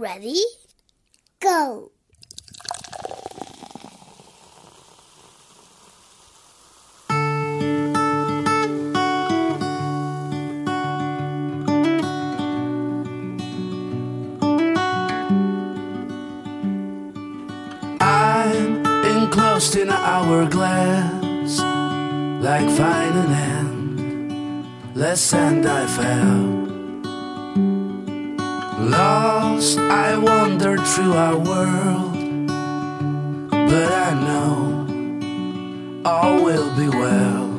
Ready? Go! I'm enclosed in an hourglass, like fine and endless, and I fell. I wandered through our world, but I know all will be well.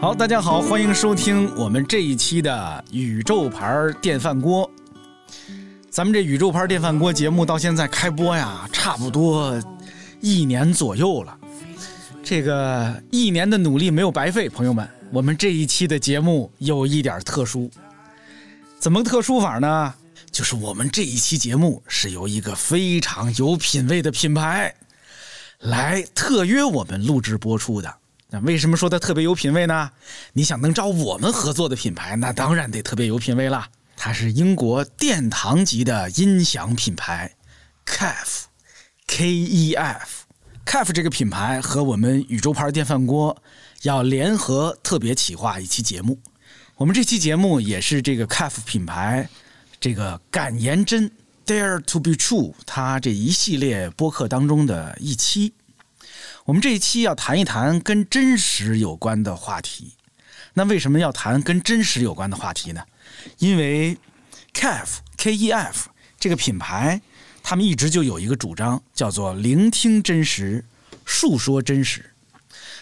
好，大家好，欢迎收听我们这一期的宇宙牌电饭锅。咱们这宇宙牌电饭锅节目到现在开播呀，差不多一年左右了。这个一年的努力没有白费，朋友们，我们这一期的节目有一点特殊。怎么特殊法呢？就是我们这一期节目是由一个非常有品位的品牌来特约我们录制播出的。那为什么说它特别有品位呢？你想能找我们合作的品牌，那当然得特别有品位啦。它是英国殿堂级的音响品牌 KEF，K E F。KEF 这个品牌和我们宇宙牌电饭锅要联合特别企划一期节目。我们这期节目也是这个 KEF 品牌这个敢言真 Dare to be True 它这一系列播客当中的一期。我们这一期要谈一谈跟真实有关的话题。那为什么要谈跟真实有关的话题呢？因为 KEF K E F 这个品牌，他们一直就有一个主张，叫做聆听真实，述说真实。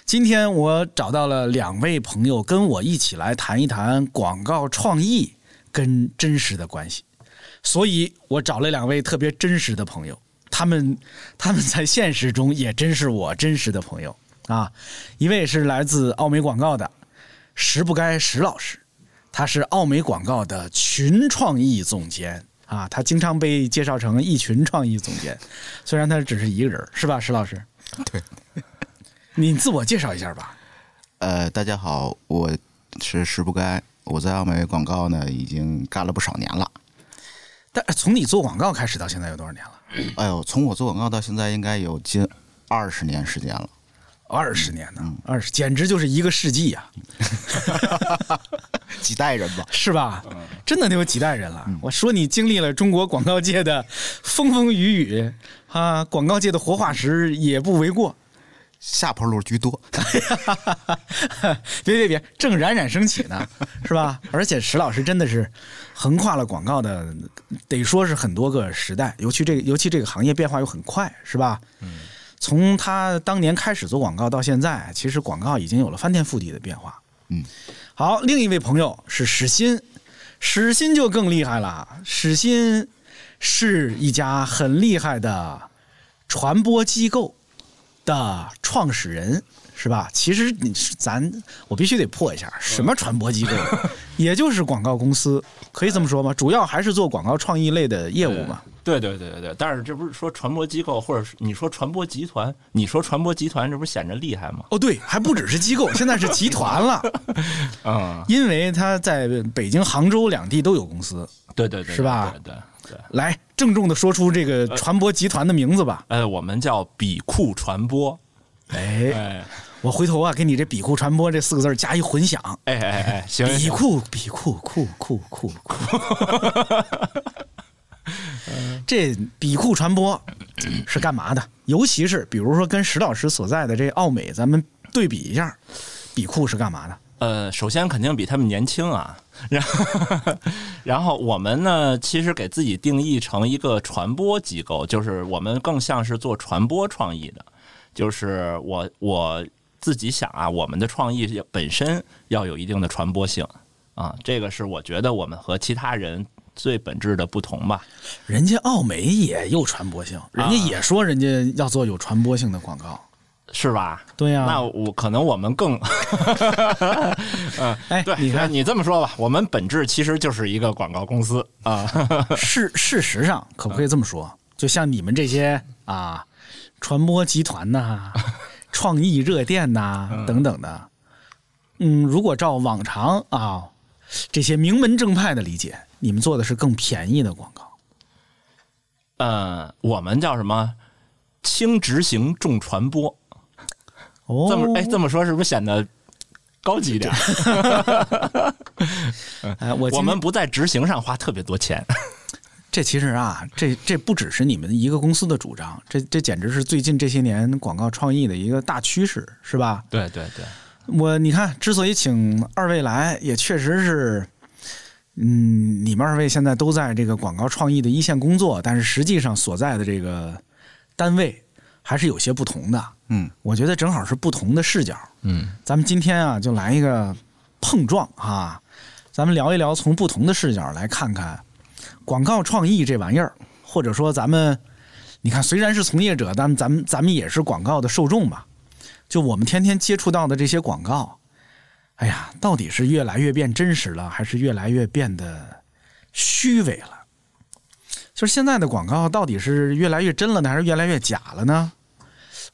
今天我找到了两位朋友，跟我一起来谈一谈广告创意跟真实的关系。所以我找了两位特别真实的朋友。他们 他们在现实中也真是我真实的朋友啊！一位是来自奥美广告的石不该石老师，他是奥美广告的群创意总监啊，他经常被介绍成一群创意总监，虽然他只是一个人，是吧，石老师？对，你自我介绍一下吧。呃，大家好，我是石不该，我在奥美广告呢已经干了不少年了。但从你做广告开始到现在有多少年了？哎呦，从我做广告到现在应该有近二十年时间了。二十年呢，二十简直就是一个世纪呀、几代人吧。是吧？真的得有几代人了。我说你经历了中国广告界的风风雨雨啊，广告界的活化石也不为过。下坡路居多。别别别，正冉冉升起呢，是吧？而且石老师真的是横跨了广告的，得说是很多个时代，尤其这个尤其这个行业变化又很快，是吧？嗯。从他当年开始做广告到现在，其实广告已经有了翻天覆地的变化。嗯。好，另一位朋友是史鑫，史鑫就更厉害了。史鑫是一家很厉害的传播机构的创始人，是吧？其实你是咱，我必须得破一下，什么传播机构，也就是广告公司，可以这么说吗？主要还是做广告创意类的业务嘛。对对对对对，但是这不是说传播机构，或者是你说传播集团，你说传播集团，这不是显着厉害吗？哦，对，还不只是机构，现在是集团了。嗯，因为他在北京、杭州两地都有公司。对对对，是吧对对对。来，郑重的说出这个传播集团的名字吧。呃，我们叫比库传播。哎，哎我回头啊，给你这“比库传播”这四个字加一混响。哎哎哎，行，比行库比库库库库库。这比库传播是干嘛的？尤其是比如说跟石老师所在的这奥美，咱们对比一下，比库是干嘛的？呃，首先肯定比他们年轻啊，然后 然后我们呢，其实给自己定义成一个传播机构，就是我们更像是做传播创意的，就是我我自己想啊，我们的创意本身要有一定的传播性啊，这个是我觉得我们和其他人最本质的不同吧。人家奥美也有传播性，人家也说人家要做有传播性的广告。是吧？对呀、那我可能我们更，嗯，对，哎你看你这么说吧，我们本质其实就是一个广告公司啊。事事实上，可不可以这么说？就像你们这些啊，传播集团呐、创意热电呐、等等的，嗯，如果照往常啊这些名门正派的理解，你们做的是更便宜的广告。呃，我们叫什么？轻执行，重传播。哦，这么哎，这么说是不是显得高级一点？哎，我我们不在执行上花特别多钱。这其实啊，这这不只是你们一个公司的主张，这这简直是最近这些年广告创意的一个大趋势，是吧？对对对，我你看，之所以请二位来，也确实是，嗯，你们二位现在都在这个广告创意的一线工作，但是实际上所在的这个单位还是有些不同的。嗯，我觉得正好是不同的视角。嗯，咱们今天啊，就来一个碰撞啊，咱们聊一聊，从不同的视角来看看广告创意这玩意儿，或者说咱们，你看，虽然是从业者，但咱们咱们也是广告的受众吧。就我们天天接触到的这些广告，哎呀，到底是越来越变真实了，还是越来越变得虚伪了？就是现在的广告到底是越来越真了呢，还是越来越假了呢？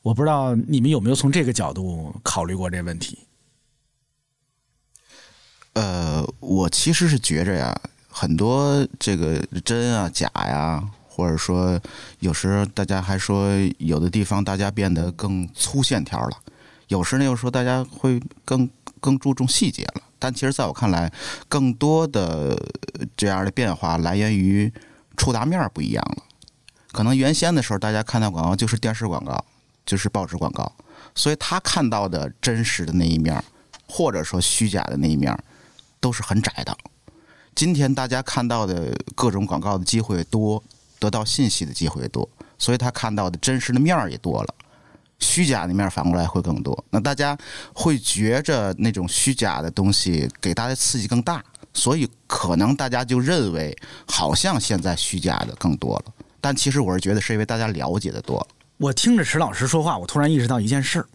我不知道你们有没有从这个角度考虑过这问题。呃，我其实是觉着呀，很多这个真啊、假呀，或者说有时大家还说有的地方大家变得更粗线条了，有时呢又说大家会更更注重细节了。但其实在我看来，更多的这样的变化来源于触达面不一样了。可能原先的时候，大家看到广告就是电视广告，就是报纸广告，所以他看到的真实的那一面，或者说虚假的那一面，都是很窄的。今天大家看到的各种广告的机会多，得到信息的机会多，所以他看到的真实的面儿也多了，虚假的面反过来会更多。那大家会觉着那种虚假的东西给大家刺激更大，所以可能大家就认为好像现在虚假的更多了。但其实我是觉得是因为大家了解的多了。我听着池老师说话，我突然意识到一件事儿。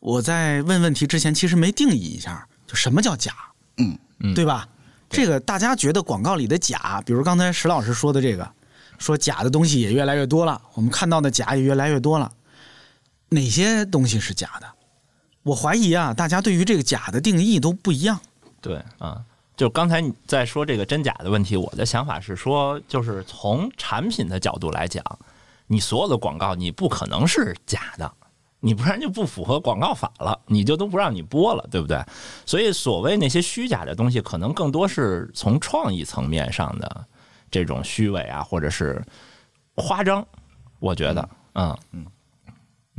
我在问问题之前，其实没定义一下，就什么叫假，嗯嗯对吧？这个大家觉得广告里的假，比如刚才石老师说的这个，说假的东西也越来越多了，我们看到的假也越来越多了。哪些东西是假的？我怀疑啊，大家对于这个假的定义都不一样。对啊，就刚才你在说这个真假的问题，我的想法是说，就是从产品的角度来讲，你所有的广告你不可能是假的，你不然就不符合广告法了，你就都不让你播了，对不对？所以所谓那些虚假的东西，可能更多是从创意层面上的这种虚伪啊，或者是夸张，我觉得，嗯。嗯。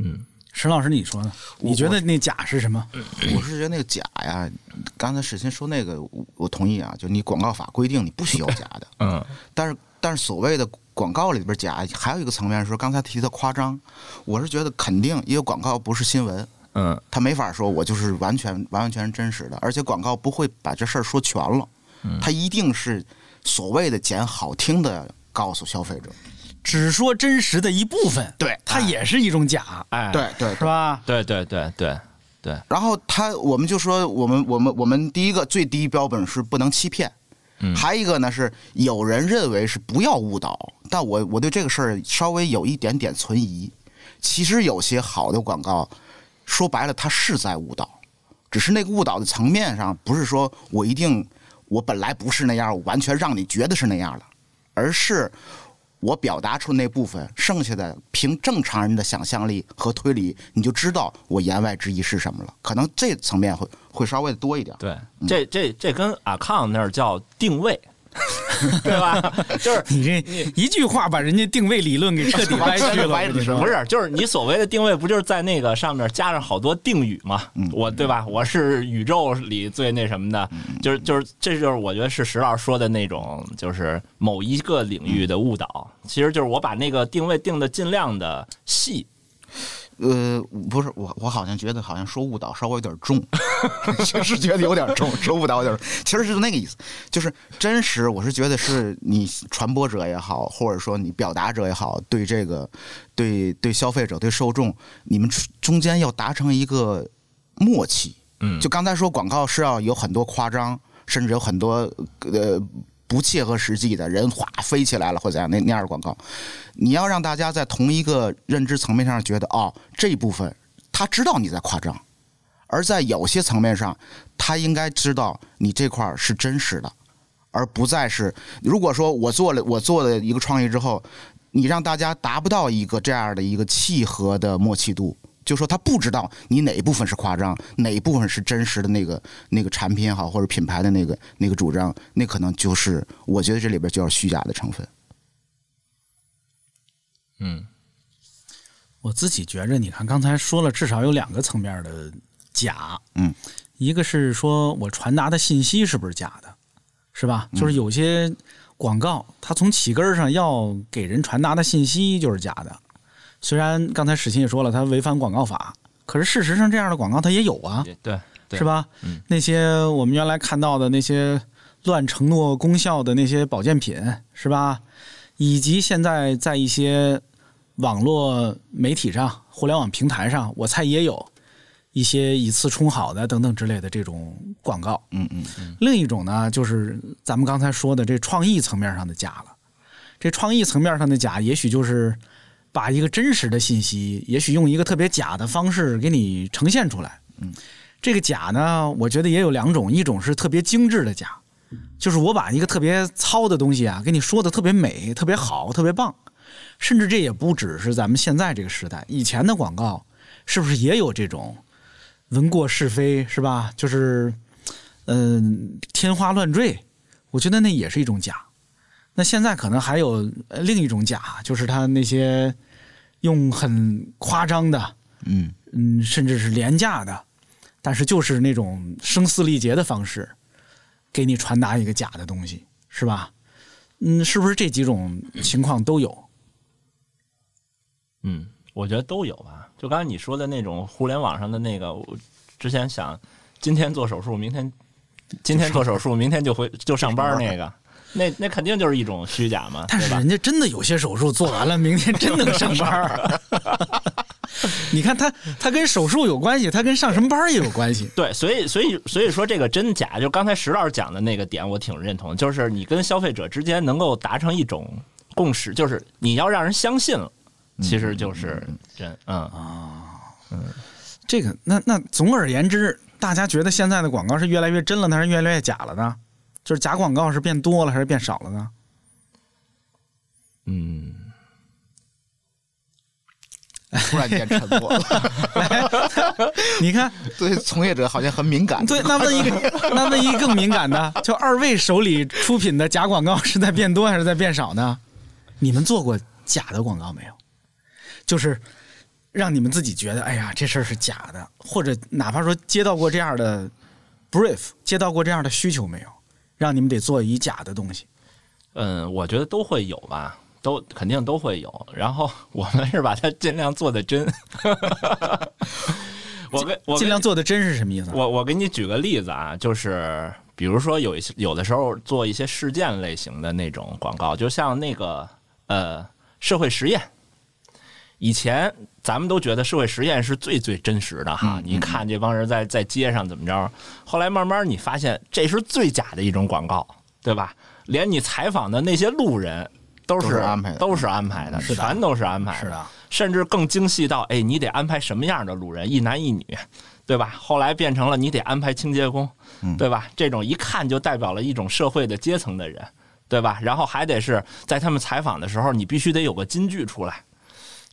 嗯，沈老师，你说呢？你觉得那假是什么？我是觉得那个假呀，刚才史鑫说那个，我我同意啊，就你广告法规定你不许有假的，嗯。但是但是所谓的广告里边假，还有一个层面是说刚才提的夸张，我是觉得肯定，因为广告不是新闻，嗯。他没法说我就是完全完完全全真实的，而且广告不会把这事儿说全了，他一定是所谓的捡好听的告诉消费者，只说真实的一部分，对。它也是一种假，哎，对对。是吧？对对对对对，然后他，我们就说，我们我们我们第一个最低标本是不能欺骗，还有一个呢是有人认为是不要误导，但我我对这个事儿稍微有一点点存疑。其实有些好的广告，说白了，它是在误导，只是那个误导的层面上，不是说我一定我本来不是那样，我完全让你觉得是那样的，而是我表达出那部分，剩下的凭正常人的想象力和推理，你就知道我言外之意是什么了。可能这层面会会稍微的多一点。对，这这这跟阿康那儿叫定位，对吧？就是你这一句话把人家定位理论给彻底歪曲了，不是，就是你所谓的定位，不就是在那个上面加上好多定语吗？我对吧？我是宇宙里最那什么的，就是就是这就是我觉得是石老师说的那种，就是某一个领域的误导。其实就是我把那个定位定的尽量的细，呃，不是我，我好像觉得好像说误导稍微有点重，确实觉得有点重，说误导有点重，其实是那个意思，就是真实。我是觉得是你传播者也好，或者说你表达者也好，对这个对对消费者对受众，你们中间要达成一个默契。嗯就刚才说广告是要有很多夸张，甚至有很多呃不切合实际的人哗飞起来了或者怎样那那样的广告，你要让大家在同一个认知层面上觉得哦这一部分他知道你在夸张，而在有些层面上，他应该知道你这块是真实的，而不再是如果说我做了我做的一个创意之后，你让大家达不到一个这样的一个契合的默契度。就说他不知道你哪一部分是夸张，哪一部分是真实的那个那个产品也好，或者品牌的那个那个主张，那可能就是我觉得这里边就要虚假的成分。嗯我自己觉着，你看刚才说了，至少有两个层面的假，嗯，一个是说我传达的信息是不是假的，是吧？就是有些广告，它从起根上要给人传达的信息就是假的。虽然刚才史琴也说了，他违反广告法，可是事实上这样的广告他也有啊，对对对是吧？嗯那些我们原来看到的那些乱承诺功效的那些保健品，是吧？以及现在在一些网络媒体上、互联网平台上，我猜也有一些以次充好的等等之类的这种广告。嗯嗯嗯，另一种呢，就是咱们刚才说的这创意层面上的假了。这创意层面上的假，也许就是把一个真实的信息，也许用一个特别假的方式给你呈现出来。嗯，这个假呢，我觉得也有两种，一种是特别精致的假，就是我把一个特别糙的东西啊，给你说的特别美、特别好、特别棒。甚至这也不只是咱们现在这个时代，以前的广告是不是也有这种闻过是非，是吧？就是嗯、天花乱坠，我觉得那也是一种假。那现在可能还有呃另一种假，就是他那些用很夸张的，嗯嗯，甚至是廉价的，但是就是那种声嘶力竭的方式，给你传达一个假的东西，是吧？嗯，是不是这几种情况都有？嗯，我觉得都有吧。就刚才你说的那种互联网上的那个，我之前想今天做手术，明天今天做手术，明天就回就上班那个，那那肯定就是一种虚假嘛，但是人？家真的有些手术做完了，明天真能上班儿。你看他，他跟手术有关系，他跟上什么班儿也有关系。对，所以所以所以说这个真假，就刚才石老师讲的那个点，我挺认同，就是你跟消费者之间能够达成一种共识，就是你要让人相信了，其实就是真，嗯啊，嗯这个，那那总而言之，大家觉得现在的广告是越来越真了呢，还是越来越假了呢？就是假广告是变多了还是变少了呢？嗯，突然间沉默了，你看，对从业者好像很敏感。对，那问一个，那问一个更敏感的，就二位手里出品的假广告是在变多还是在变少呢？你们做过假的广告没有？就是让你们自己觉得，哎呀，这事儿是假的，或者哪怕说接到过这样的 brief，接到过这样的需求没有？让你们得做以假的东西。嗯，我觉得都会有吧，都肯定都会有。然后 我们是把它尽量做的真。我跟我尽量做的真是什么意思？我我给你举个例子啊，就是比如说有一些有的时候做一些事件类型的那种广告，就像那个呃社会实验。以前咱们都觉得社会实验是最最真实的哈，你看这帮人在在街上怎么着，后来慢慢你发现这是最假的一种广告，对吧？连你采访的那些路人都是都是安排的都是安排的，全都是安排是的，甚至更精细到，哎，你得安排什么样的路人，一男一女，对吧？后来变成了你得安排清洁工，对吧？这种一看就代表了一种社会的阶层的人，对吧？然后还得是在他们采访的时候，你必须得有个金句出来，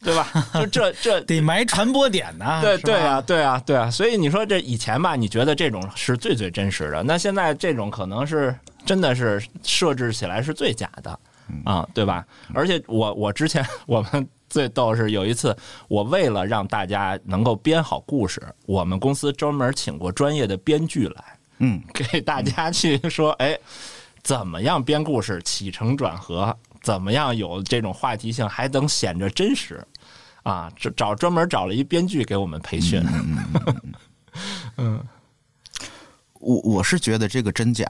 对吧？就这这得埋传播点呢。对对啊，对啊，对啊，所以你说这以前吧，你觉得这种是最最真实的，那现在这种可能是真的是设置起来是最假的啊，对吧？而且我我之前我们 最逗是有一次，我为了让大家能够编好故事，我们公司专门请过专业的编剧来，嗯，给大家去说，哎，怎么样编故事起承转合，怎么样有这种话题性，还能显着真实啊？这找专门找了一编剧给我们培训。嗯 我我是觉得这个真假，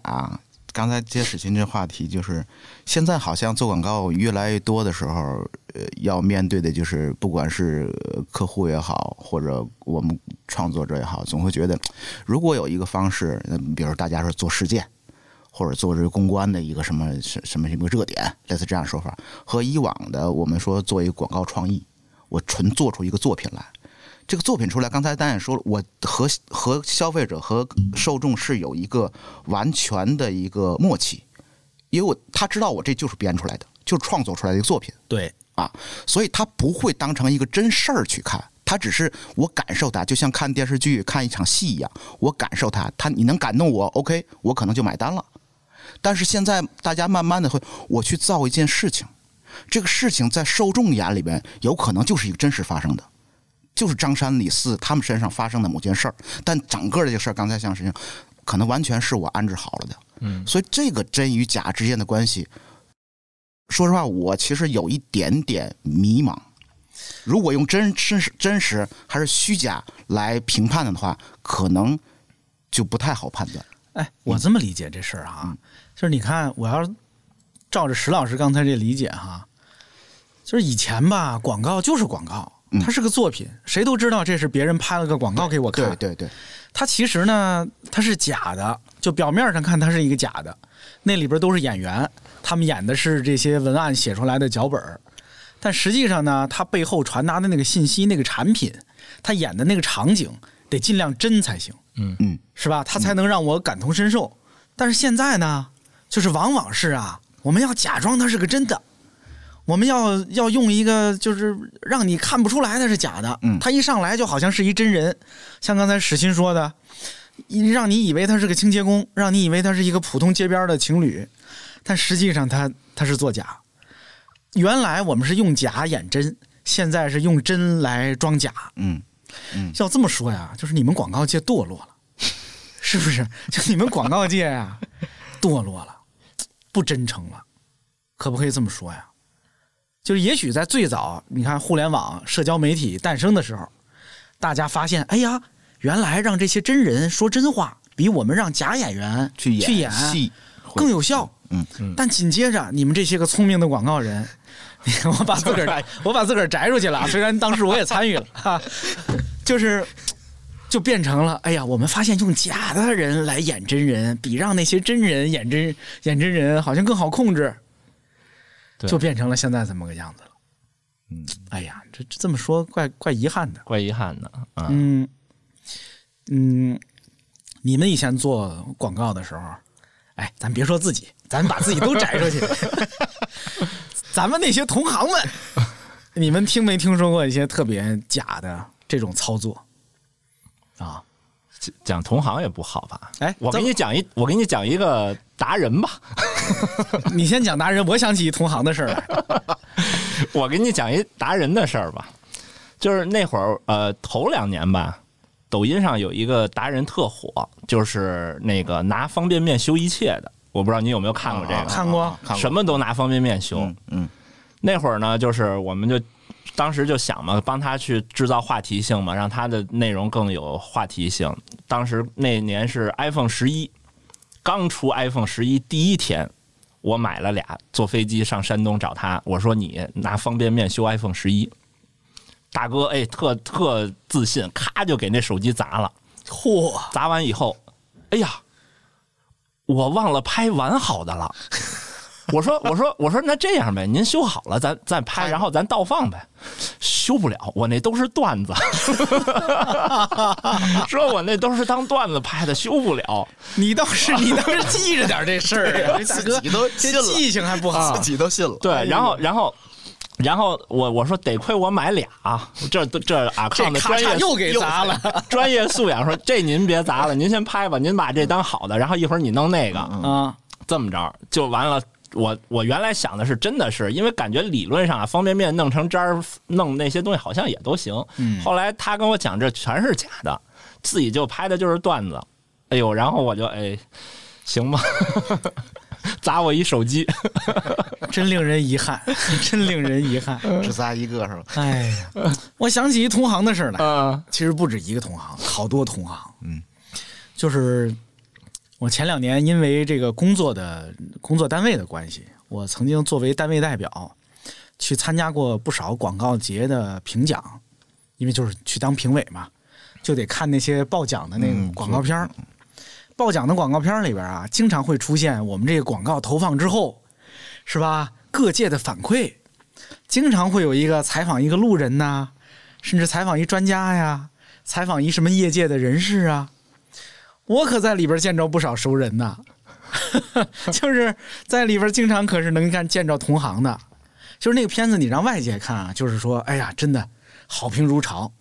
刚才接史琴这话题，就是现在好像做广告越来越多的时候，呃，要面对的就是不管是呃客户也好，或者我们创作者也好，总会觉得，如果有一个方式，呃比如大家说做事件，或者做这个公关的一个什么什什么什么热点，类似这样的说法，和以往的我们说做一个广告创意，我纯做出一个作品来。这个作品出来，刚才丹也说了，我和和消费者和受众是有一个完全的一个默契，因为我他知道我这就是编出来的，就是创作出来的一个作品对，啊，所以他不会当成一个真事儿去看，他只是我感受它，就像看电视剧、看一场戏一样，我感受它，他你能感动我，OK，我可能就买单了。但是现在大家慢慢的会，我去造一件事情，这个事情在受众眼里边有可能就是一个真实发生的，就是张三李四他们身上发生的某件事儿，但整个这个事儿，刚才像事情，可能完全是我安置好了的。嗯，所以这个真与假之间的关系，说实话，我其实有一点点迷茫。如果用真真实真实还是虚假来评判的话，可能就不太好判断。哎，我这么理解这事儿哈，就是你看，我要照着石老师刚才这理解哈，就是以前吧，广告就是广告，嗯它是个作品，谁都知道这是别人拍了个广告给我看，对对对，它其实呢，它是假的，就表面上看它是一个假的，那里边都是演员，他们演的是这些文案写出来的脚本儿但实际上呢，它背后传达的那个信息、那个产品，他演的那个场景得尽量真才行，嗯，是吧？他才能让我感同身受。但是现在呢，就是往往是啊，我们要假装它是个真的。我们要要用一个，就是让你看不出来它是假的。嗯他一上来就好像是一真人，像刚才史鑫说的，让你以为他是个清洁工，让你以为他是一个普通街边的情侣，但实际上他他是作假。原来我们是用假演真，现在是用真来装假。嗯，要这么说呀，就是你们广告界堕落了，是不是？就你们广告界呀，堕落了，不真诚了，可不可以这么说呀？就是也许在最早，你看互联网、社交媒体诞生的时候，大家发现，哎呀，原来让这些真人说真话，比我们让假演员去演去演戏更有效。嗯嗯但紧接着，你们这些个聪明的广告人，我把自个儿 我把自个儿摘出去了啊，虽然当时我也参与了哈，就是就变成了，哎呀，我们发现用假的人来演真人，比让那些真人演真演真人好像更好控制，就变成了现在这么个样子了。嗯，哎呀，这这这么说怪怪遗憾的。怪遗憾的啊。嗯嗯，你们以前做广告的时候，哎，咱别说自己，咱把自己都摘出去。咱们那些同行们，你们听没听说过一些特别假的这种操作啊？讲同行也不好吧？哎我给你讲一，我给你讲一个达人吧。你先讲达人，我想起一同行的事儿来。我给你讲一达人的事儿吧，就是那会儿呃头两年吧，抖音上有一个达人特火，就是那个拿方便面修一切的。我不知道你有没有看过这个，看过看过什么都拿方便面修。嗯嗯那会儿呢，就是我们就当时就想嘛，帮他去制造话题性嘛，让他的内容更有话题性。当时那年是 iPhone 十一刚出，iPhone 十一第一天，我买了俩，坐飞机上山东找他，我说你拿方便面修 iPhone 十一。大哥，哎，特特自信，咔就给那手机砸了。嚯，砸完以后，哎呀，我忘了拍完好的了。我说，我说，我说，那这样呗，您修好了，咱再拍，然后咱倒放呗。修不了，我那都是段子。说我那都是当段子拍的，修不了。你倒是你倒是记着点这事儿啊，这大哥自己都信了这记性还不好自。己都信了。对，然后，然后，然后我我说得亏我买俩，这这阿康的专业又给砸了，专业素养说这您别砸了，您先拍吧，您把这当好的，然后一会儿你弄那个，啊！这么着就完了。我我原来想的是，真的是因为感觉理论上啊，方便面弄成渣儿，弄那些东西好像也都行。嗯后来他跟我讲，这全是假的，自己就拍的就是段子。哎呦，然后我就哎，行吧，砸我一手机。真令人遗憾，真令人遗憾。只砸一个是吧？哎呀，我想起一同行的事儿来，嗯其实不止一个同行，好多同行。嗯，就是我前两年因为这个工作的工作单位的关系，我曾经作为单位代表去参加过不少广告节的评奖，因为就是去当评委嘛，就得看那些报奖的那个嗯广告片儿。报奖的广告片儿里边啊，经常会出现我们这个广告投放之后，是吧？各界的反馈，经常会有一个采访一个路人呐、甚至采访一专家呀，采访一什么业界的人士啊，我可在里边见着不少熟人呐，就是在里边经常可是能看见着同行的，就是那个片子你让外界看啊，就是说，哎呀，真的好评如潮。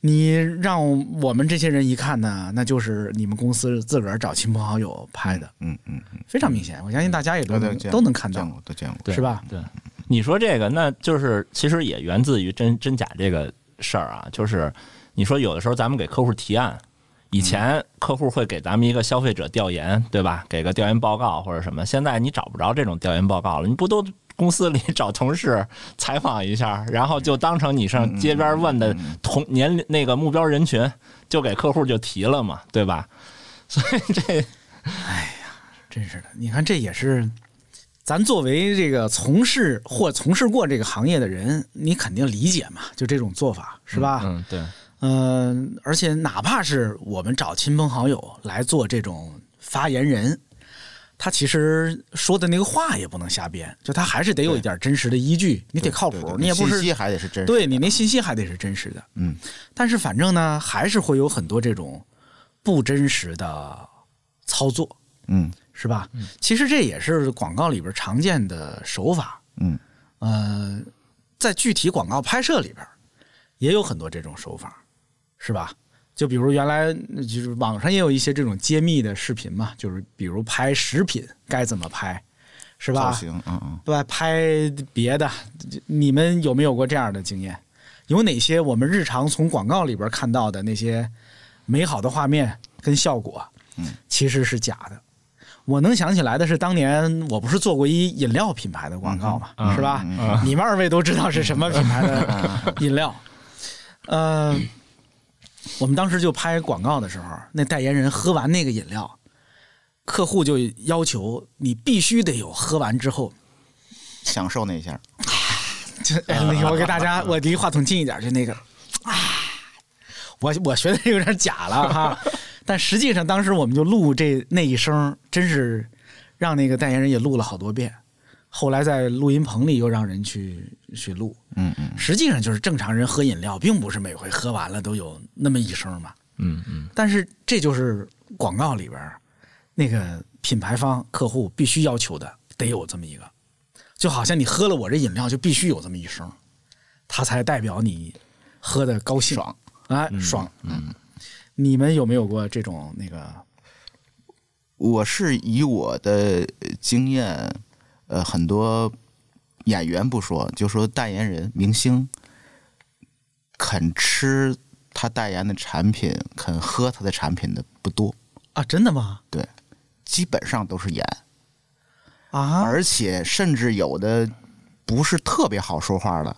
你让我们这些人一看呢，那就是你们公司自个儿找亲朋好友拍的，嗯嗯嗯，非常明显。我相信大家也都能都见都能看到见，过，都见过。是吧？对，你说这个，那就是其实也源自于真真假这个事儿啊。就是你说有的时候咱们给客户提案，以前客户会给咱们一个消费者调研，对吧？给个调研报告或者什么。现在你找不着这种调研报告了，你不都公司里 找同事采访一下，然后就当成你上街边问的同年龄那个目标人群，就给客户就提了嘛，对吧？所以这哎呀真是的，你看这也是咱作为这个从事或从事过这个行业的人，你肯定理解嘛，就这种做法是吧？嗯，对，嗯、而且哪怕是我们找亲朋好友来做这种发言人，他其实说的那个话也不能瞎编，就他还是得有一点真实的依据，你得靠谱，你也不是信息还得是真实的。对你那信息还得是真实的。嗯，但是反正呢，还是会有很多这种不真实的操作，嗯是吧？嗯其实这也是广告里边常见的手法。嗯，呃，在具体广告拍摄里边，也有很多这种手法，是吧？就比如原来就是网上也有一些这种揭秘的视频嘛，就是比如拍食品该怎么拍，是吧？造型，嗯嗯，对吧？拍别的，你们有没有过这样的经验？有哪些我们日常从广告里边看到的那些美好的画面跟效果，嗯，其实是假的。我能想起来的是，当年我不是做过一饮料品牌的广告嘛，嗯是吧？嗯你们二位都知道是什么品牌的 饮料。呃，我们当时就拍广告的时候，那代言人喝完那个饮料，客户就要求你必须得有喝完之后享受那一下。就哎，那个我给大家，我离话筒近一点，就那个啊，我我学的有点假了哈，但实际上当时我们就录这那一声，真是让那个代言人也录了好多遍。后来在录音棚里又让人去去录，嗯嗯，实际上就是正常人喝饮料，并不是每回喝完了都有那么一声嘛。嗯嗯，但是这就是广告里边那个品牌方客户必须要求的，得有这么一个，就好像你喝了我这饮料就必须有这么一声，它才代表你喝的高兴爽啊爽。嗯，你们有没有过这种那个？我是以我的经验，呃，很多演员不说，就说代言人、明星肯吃他代言的产品、肯喝他的产品的不多，啊，真的吗？对，基本上都是演，啊，而且甚至有的不是特别好说话的。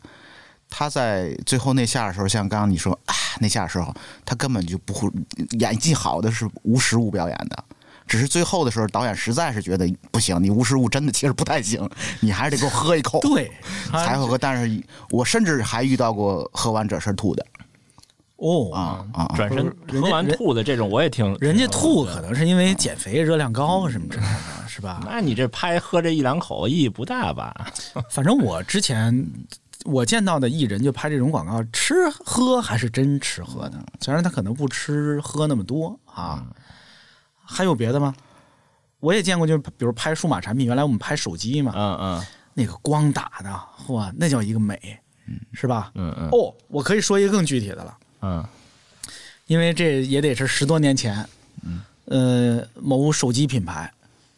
他在最后那下的时候，像刚刚你说啊那下的时候，他根本就不会演技好的是无实物表演的，只是最后的时候，导演实在是觉得不行，你无实物真的其实不太行，你还是得给我喝一口，对，啊才会喝。但是我甚至还遇到过喝完这身吐的哦啊啊啊！转身喝完吐的这种我也听，人家吐可能是因为减肥、热量高什么之类的，是吧？那你这拍喝这一两口意义不大吧？反正我之前我见到的艺人就拍这种广告，吃喝还是真吃喝的，虽然他可能不吃喝那么多啊。还有别的吗？我也见过，就比如拍数码产品，原来我们拍手机嘛，嗯嗯那个光打的，哇，那叫一个美，是吧？嗯嗯哦，我可以说一个更具体的了，嗯因为这也得是十多年前，呃，某手机品牌，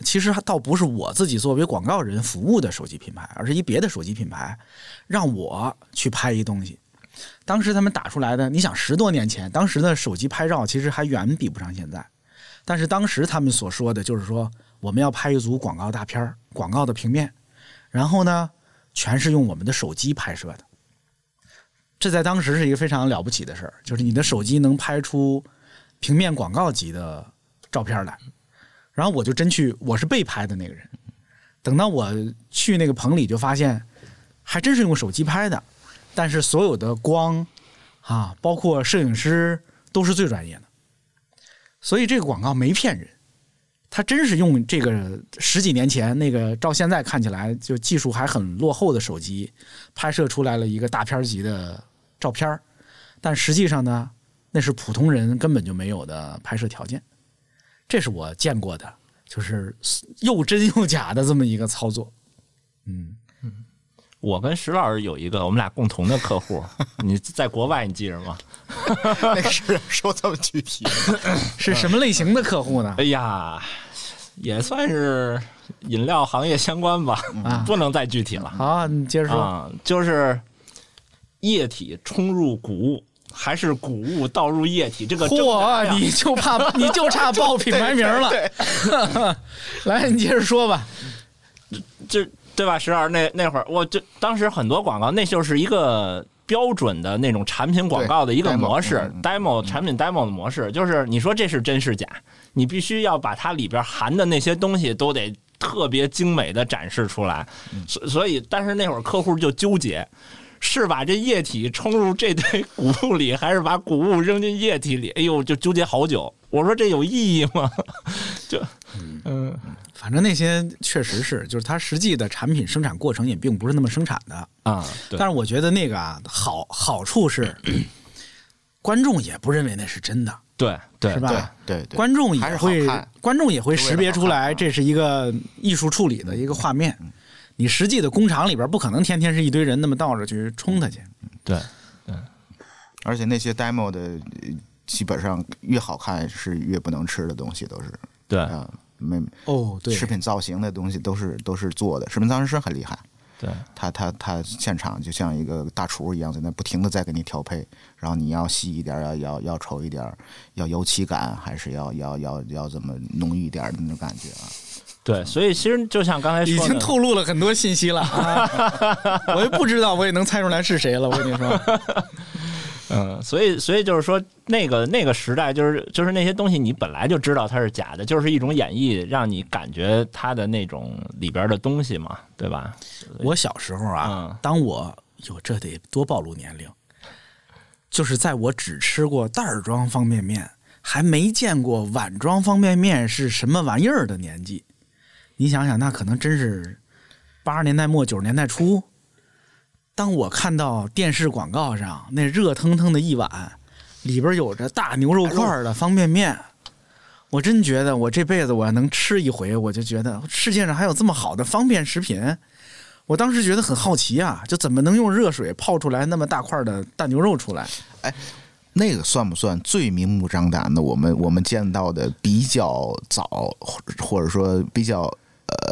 其实倒不是我自己作为广告人服务的手机品牌，而是一别的手机品牌让我去拍一东西。当时他们打出来的，你想十多年前，当时的手机拍照其实还远比不上现在，但是当时他们所说的就是说，我们要拍一组广告大片儿广告的平面，然后呢，全是用我们的手机拍摄的。这在当时是一个非常了不起的事儿，就是你的手机能拍出平面广告级的照片来。然后我就真去，我是被拍的那个人。等到我去那个棚里，就发现还真是用手机拍的，但是所有的光啊，包括摄影师都是最专业的。所以这个广告没骗人，他真是用这个十几年前那个照现在看起来就技术还很落后的手机拍摄出来了一个大片级的照片但实际上呢，那是普通人根本就没有的拍摄条件。这是我见过的，就是又真又假的这么一个操作。嗯，我跟石老师有一个我们俩共同的客户，你在国外你记着吗？那是说这么具体，是什么类型的客户呢？哎呀，也算是饮料行业相关吧，啊不能再具体了好，你接着说。啊，就是液体冲入谷物。还是谷物倒入液体，这个挣扎呀嚯，你就怕你就差报品牌名了。来，你接着说吧。就对吧？石老师那那会儿，我就当时很多广告，那就是一个标准的那种产品广告的一个模式嗯，demo 产品 demo 的模式，就是你说这是真是假，你必须要把它里边含的那些东西都得特别精美的展示出来。所所以，但是那会儿客户就纠结。是把这液体冲入这堆 谷物里，还是把谷物扔进液体里？哎呦，就纠结好久。我说这有意义吗？就，嗯，反正那些确实是，就是它实际的产品生产过程也并不是那么生产的。啊，对但是我觉得那个啊，好好处是，观众也不认为那是真的，对对是吧？对对对，观众也会，观众也会识别出来，这是一个艺术处理的一个画面。你实际的工厂里边不可能天天是一堆人那么倒着去冲它去。对，对而且那些 demo 的，呃基本上越好看是越不能吃的东西，都是对，啊，没哦，对，食品造型的东西都是都是做的，食品造型师很厉害。对，他他他现场就像一个大厨一样，在那不停的在给你调配，然后你要细一点，要要要稠一点，要油漆感，还是要要要要怎么浓郁一点的那种感觉啊？对，所以其实就像刚才已说的，经透露了很多信息了啊！我也不知道，我也能猜出来是谁了。我跟你说，嗯，所以所以就是说，那个那个时代，就是就是那些东西，你本来就知道它是假的，就是一种演绎，让你感觉它的那种里边的东西嘛，对吧？我小时候啊嗯，当我哟，这得多暴露年龄，就是在我只吃过袋儿装方便面，还没见过碗装方便面是什么玩意儿的年纪。你想想，那可能真是八十年代末九十年代初。当我看到电视广告上那热腾腾的一碗，里边有着大牛肉块的方便面，我真觉得我这辈子我要能吃一回，我就觉得世界上还有这么好的方便食品。我当时觉得很好奇啊，就怎么能用热水泡出来那么大块的大牛肉出来？哎那个算不算最明目张胆的？我们我们见到的比较早，或或者说比较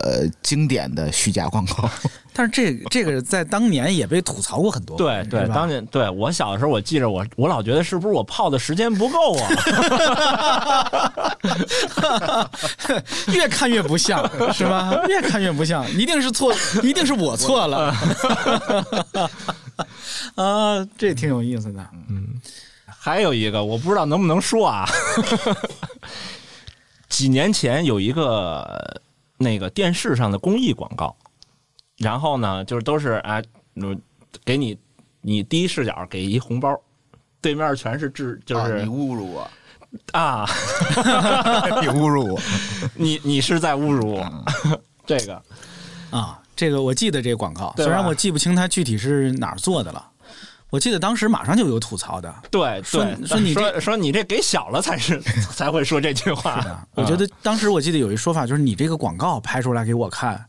呃经典的虚假广告。但是这这个在当年也被吐槽过很多回，对对当年对我小的时候，我记着我我老觉得是不是我泡的时间不够啊？越看越不像，是吧？越看越不像，一定是错，一定是我错了。啊，这挺有意思的。嗯还有一个我不知道能不能说啊，几年前有一个那个电视上的公益广告，然后呢，就是都是啊，嗯给你你第一视角给一红包，对面全是智，就啊是你侮辱我，啊，你侮辱我，你你是在侮辱我，这个。啊，这个我记得这个广告，虽然我记不清它具体是哪儿做的了。我记得当时马上就有吐槽的，对说对，说你这说说你这给小了才是 才会说这句话的，我觉得当时我记得有一说法，就是你这个广告拍出来给我看，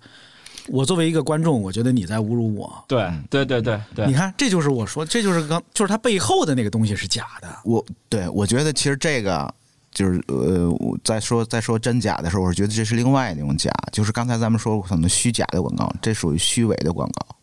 我作为一个观众，我觉得你在侮辱我。对对对对对你，看，这就是我说，这就是刚，就是它背后的那个东西是假的。我对我觉得其实这个就是呃，我在说在说真假的时候，我是觉得这是另外一种假，就是刚才咱们说过很多虚假的广告，这属于虚伪的广告。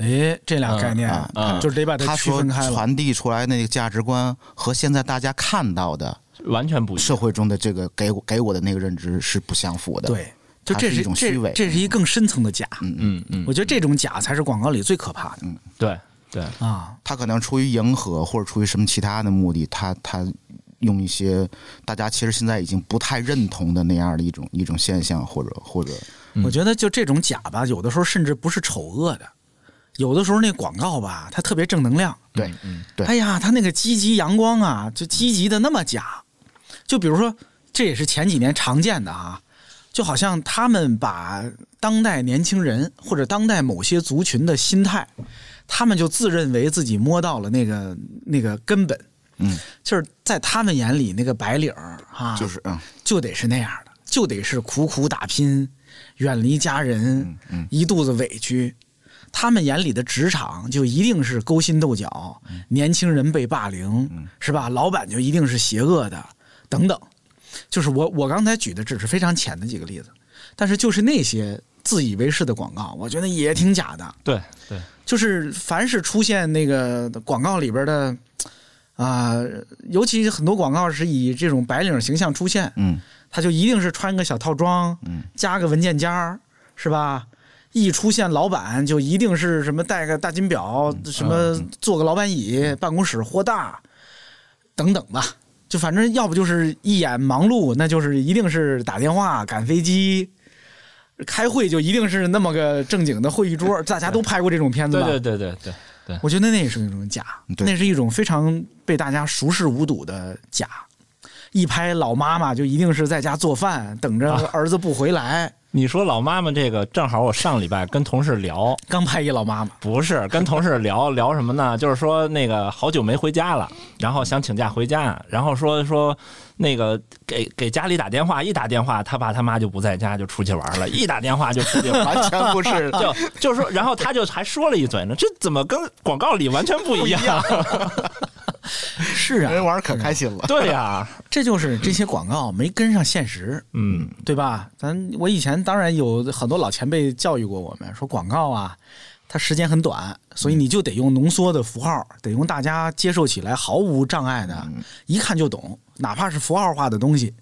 哎，这俩概念、嗯嗯就是得把它区分开了。传递出来那个价值观和现在大家看到的完全不一样社会中的这个给我给我的那个认知是不相符的。，对，就这它是一种虚伪这这是一更深层的假。嗯嗯嗯，我觉得这种假才是广告里最可怕的、嗯对对啊。他可能出于迎合或者出于什么其他的目的，他他用一些大家其实现在已经不太认同的那样的一种一种现象，或者或者嗯我觉得就这种假吧，有的时候甚至不是丑恶的，有的时候那广告吧，它特别正能量。对嗯对哎呀，他那个积极阳光啊，就积极的那么假。就比如说，这也是前几年常见的啊，就好像他们把当代年轻人或者当代某些族群的心态，他们就自认为自己摸到了那个那个根本，嗯，就是在他们眼里那个白领儿啊，就是嗯就得是那样的，就得是苦苦打拼，远离家人，嗯一肚子委屈。他们眼里的职场就一定是勾心斗角，年轻人被霸凌，是吧？老板就一定是邪恶的，等等。就是我我刚才举的只是非常浅的几个例子，但是就是那些自以为是的广告，我觉得也挺假的。对对，就是凡是出现那个广告里边的啊、尤其很多广告是以这种白领形象出现，嗯他就一定是穿个小套装，嗯加个文件夹儿，是吧？一出现老板就一定是什么戴个大金表，什么坐个老板椅，办公室豁大，等等吧。就反正要不就是一眼忙碌，那就是一定是打电话、赶飞机、开会，就一定是那么个正经的会议桌。大家都拍过这种片子对吧？对对对对，我觉得那也是一种假，那是一种非常被大家熟视无睹的假。一拍老妈妈就一定是在家做饭，等着啊儿子不回来。你说老妈妈这个，正好我上礼拜跟同事聊，刚拍一老妈妈，不是跟同事聊 聊什么呢？就是说那个好久没回家了，然后想请假回家，然后说说那个给给家里打电话，一打电话他爸他妈就不在家，就出去玩了，一打电话就出去玩。完全不是就就说，然后他就还说了一嘴呢，这怎么跟广告里完全不一样？是啊，人玩儿可开心了。对呀、这就是这些广告没跟上现实，嗯，对吧？咱我以前当然有很多老前辈教育过我们，说广告啊，它时间很短，所以你就得用浓缩的符号，得用大家接受起来毫无障碍的，一看就懂，哪怕是符号化的东西。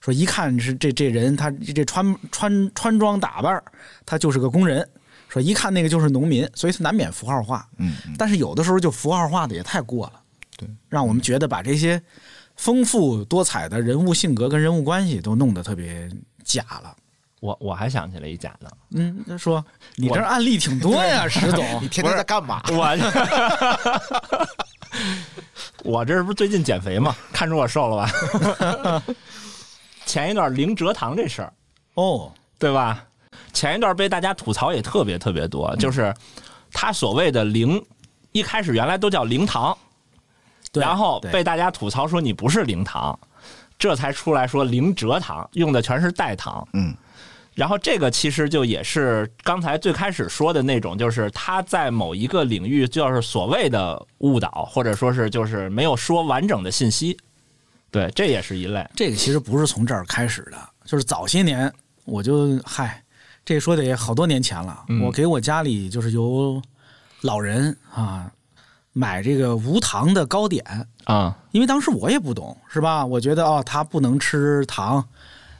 说一看是这这人，他这穿穿穿装打扮，他就是个工人。说一看那个就是农民，所以他难免符号化。嗯嗯但是有的时候就符号化的也太过了，对，让我们觉得把这些丰富多彩的人物性格跟人物关系都弄得特别假了。我我还想起来一假的，嗯，他说你这案例挺多呀，石总。你天天在干嘛？我我这不是最近减肥嘛，看出我瘦了吧？前一段零蔗糖这事儿，哦，对吧？前一段被大家吐槽也特别特别多，就是他所谓的零，一开始原来都叫零糖，对然后被大家吐槽说你不是零糖，这才出来说零蔗糖，用的全是代糖。嗯然后这个其实就也是刚才最开始说的那种，就是他在某一个领域就是所谓的误导，或者说是就是没有说完整的信息。对，这也是一类。这个其实不是从这儿开始的，就是早些年我就嗨，这说得好多年前了。嗯我给我家里就是有老人啊买这个无糖的糕点，啊、因为当时我也不懂，是吧？我觉得哦，他不能吃糖，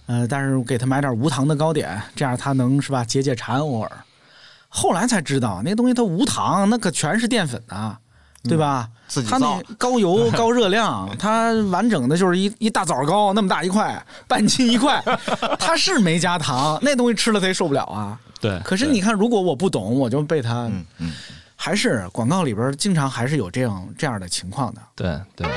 呃，但是我给他买点无糖的糕点，这样他能是吧解解馋偶尔。后来才知道，那东西它无糖，那可全是淀粉啊、对吧？它自己造那高油 高热量，它完整的就是一一大枣糕那么大一块，半斤一块，它是没加糖，那东西吃了它也受不了啊。对。可是你看，如果我不懂，我就被他，嗯嗯，还是广告里边经常还是有这样这样的情况的。对对。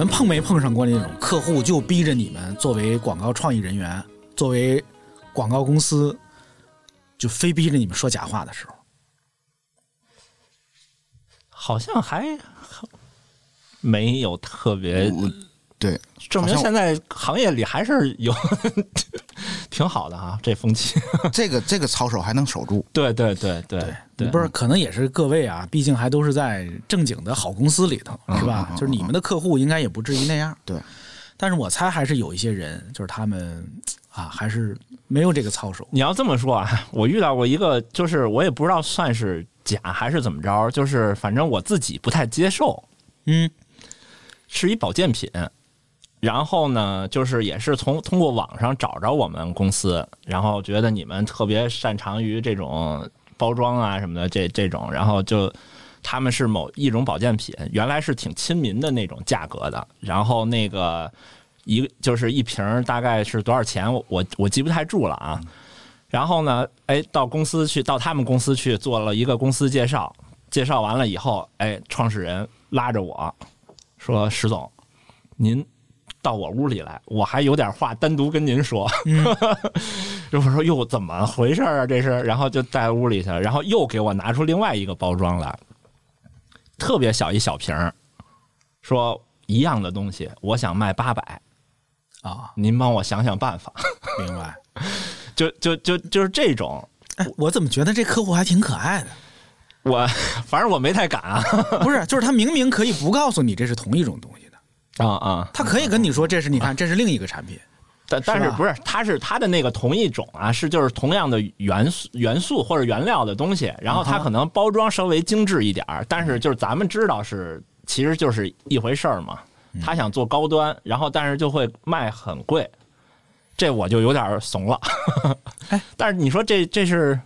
们碰没碰上过那种客户就逼着你们作为广告创意人员，作为广告公司，就非逼着你们说假话的时候？好像还没有特别我对，证明现在行业里还是有 挺好的哈，这风气。这个这个操守还能守住。对对对对对，不是，可能也是各位啊，毕竟还都是在正经的好公司里头，是吧？嗯嗯嗯就是你们的客户应该也不至于那样。对，但是我猜还是有一些人，就是他们啊，还是没有这个操守。你要这么说啊，我遇到过一个，就是我也不知道算是假还是怎么着，就是反正我自己不太接受，嗯，是一保健品。然后呢，就是也是从通过网上找着我们公司，然后觉得你们特别擅长于这种包装啊什么的这这种，然后就他们是某一种保健品，原来是挺亲民的那种价格的，然后那个一就是一瓶大概是多少钱，我我我记不太住了啊。然后呢，哎，到公司去，到他们公司去做了一个公司介绍，介绍完了以后，哎，创始人拉着我说：“石总，您到我屋里来，我还有点话单独跟您说。我 说：“哟，怎么回事啊？这是？”然后就带屋里去了，然后又给我拿出另外一个包装来，特别小一小瓶儿，说一样的东西，我想卖八百，啊，您帮我想想办法。明白。就就就就是这种，哎，我怎么觉得这客户还挺可爱的？我反正我没太敢啊 不是，就是他明明可以不告诉你这是同一种东西的，啊啊！他可以跟你说这是你看这是另一个产品。但但是不是，它是它的那个同一种啊，是就是同样的元素元素或者原料的东西，然后它可能包装稍微精致一点儿，但是就是咱们知道是其实就是一回事儿嘛。嗯他想做高端，然后但是就会卖很贵，这我就有点怂了。哎，但是你说这这是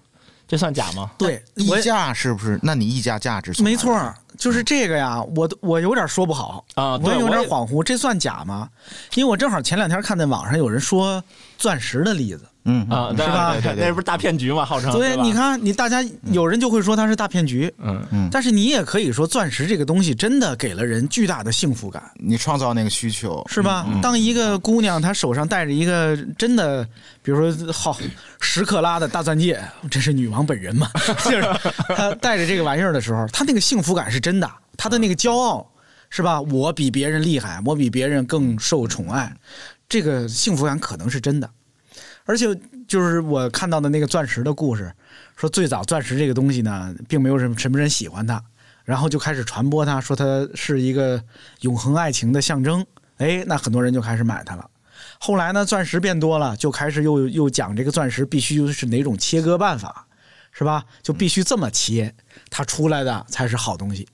这算假吗？对，溢价是不是？那你溢价价值没错儿，就是这个呀，我我有点说不好啊对我有点恍惚，这算假吗？因为我正好前两天看在网上有人说钻石的例子，嗯啊，是吧那不是大骗局嘛？号称所以你，看你大家有人就会说它是大骗局，嗯但是你也可以说钻石这个东西真的给了人巨大的幸福感。你创造那个需求是吧？嗯当一个姑娘她手上戴着一个真的，比如说好十克拉的大钻戒，这是女王本人嘛？就是她戴着这个玩意儿的时候，她那个幸福感是真的，她的那个骄傲是吧？我比别人厉害，我比别人更受宠爱，这个幸福感可能是真的。而且就是我看到的那个钻石的故事，说最早钻石这个东西呢，并没有什么什么人喜欢它，然后就开始传播它，说它是一个永恒爱情的象征。哎，那很多人就开始买它了。后来呢，钻石变多了，就开始又又讲这个钻石必须是哪种切割办法，是吧？就必须这么切，它出来的才是好东西。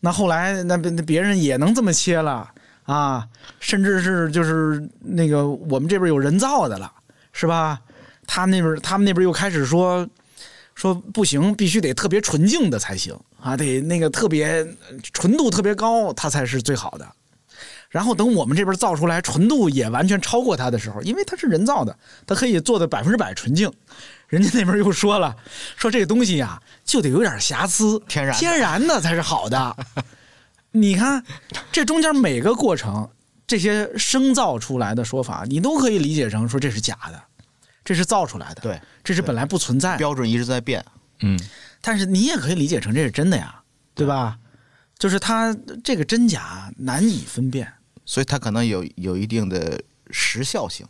那后来那那别人也能这么切了啊，甚至是就是那个我们这边有人造的了，是吧？他那边他们那边又开始说说不行，必须得特别纯净的才行啊，得那个特别纯度特别高，它才是最好的。然后等我们这边造出来纯度也完全超过它的时候，因为它是人造的，它可以做的百分之百纯净。人家那边又说了，说这个东西呀、就得有点瑕疵，天然天然的才是好的。你看，这中间每个过程，这些生造出来的说法，你都可以理解成说这是假的，这是造出来的，对，这是本来不存在的。标准一直在变。嗯，但是你也可以理解成这是真的呀，对吧？就是它这个真假难以分辨。所以它可能有有一定的时效性。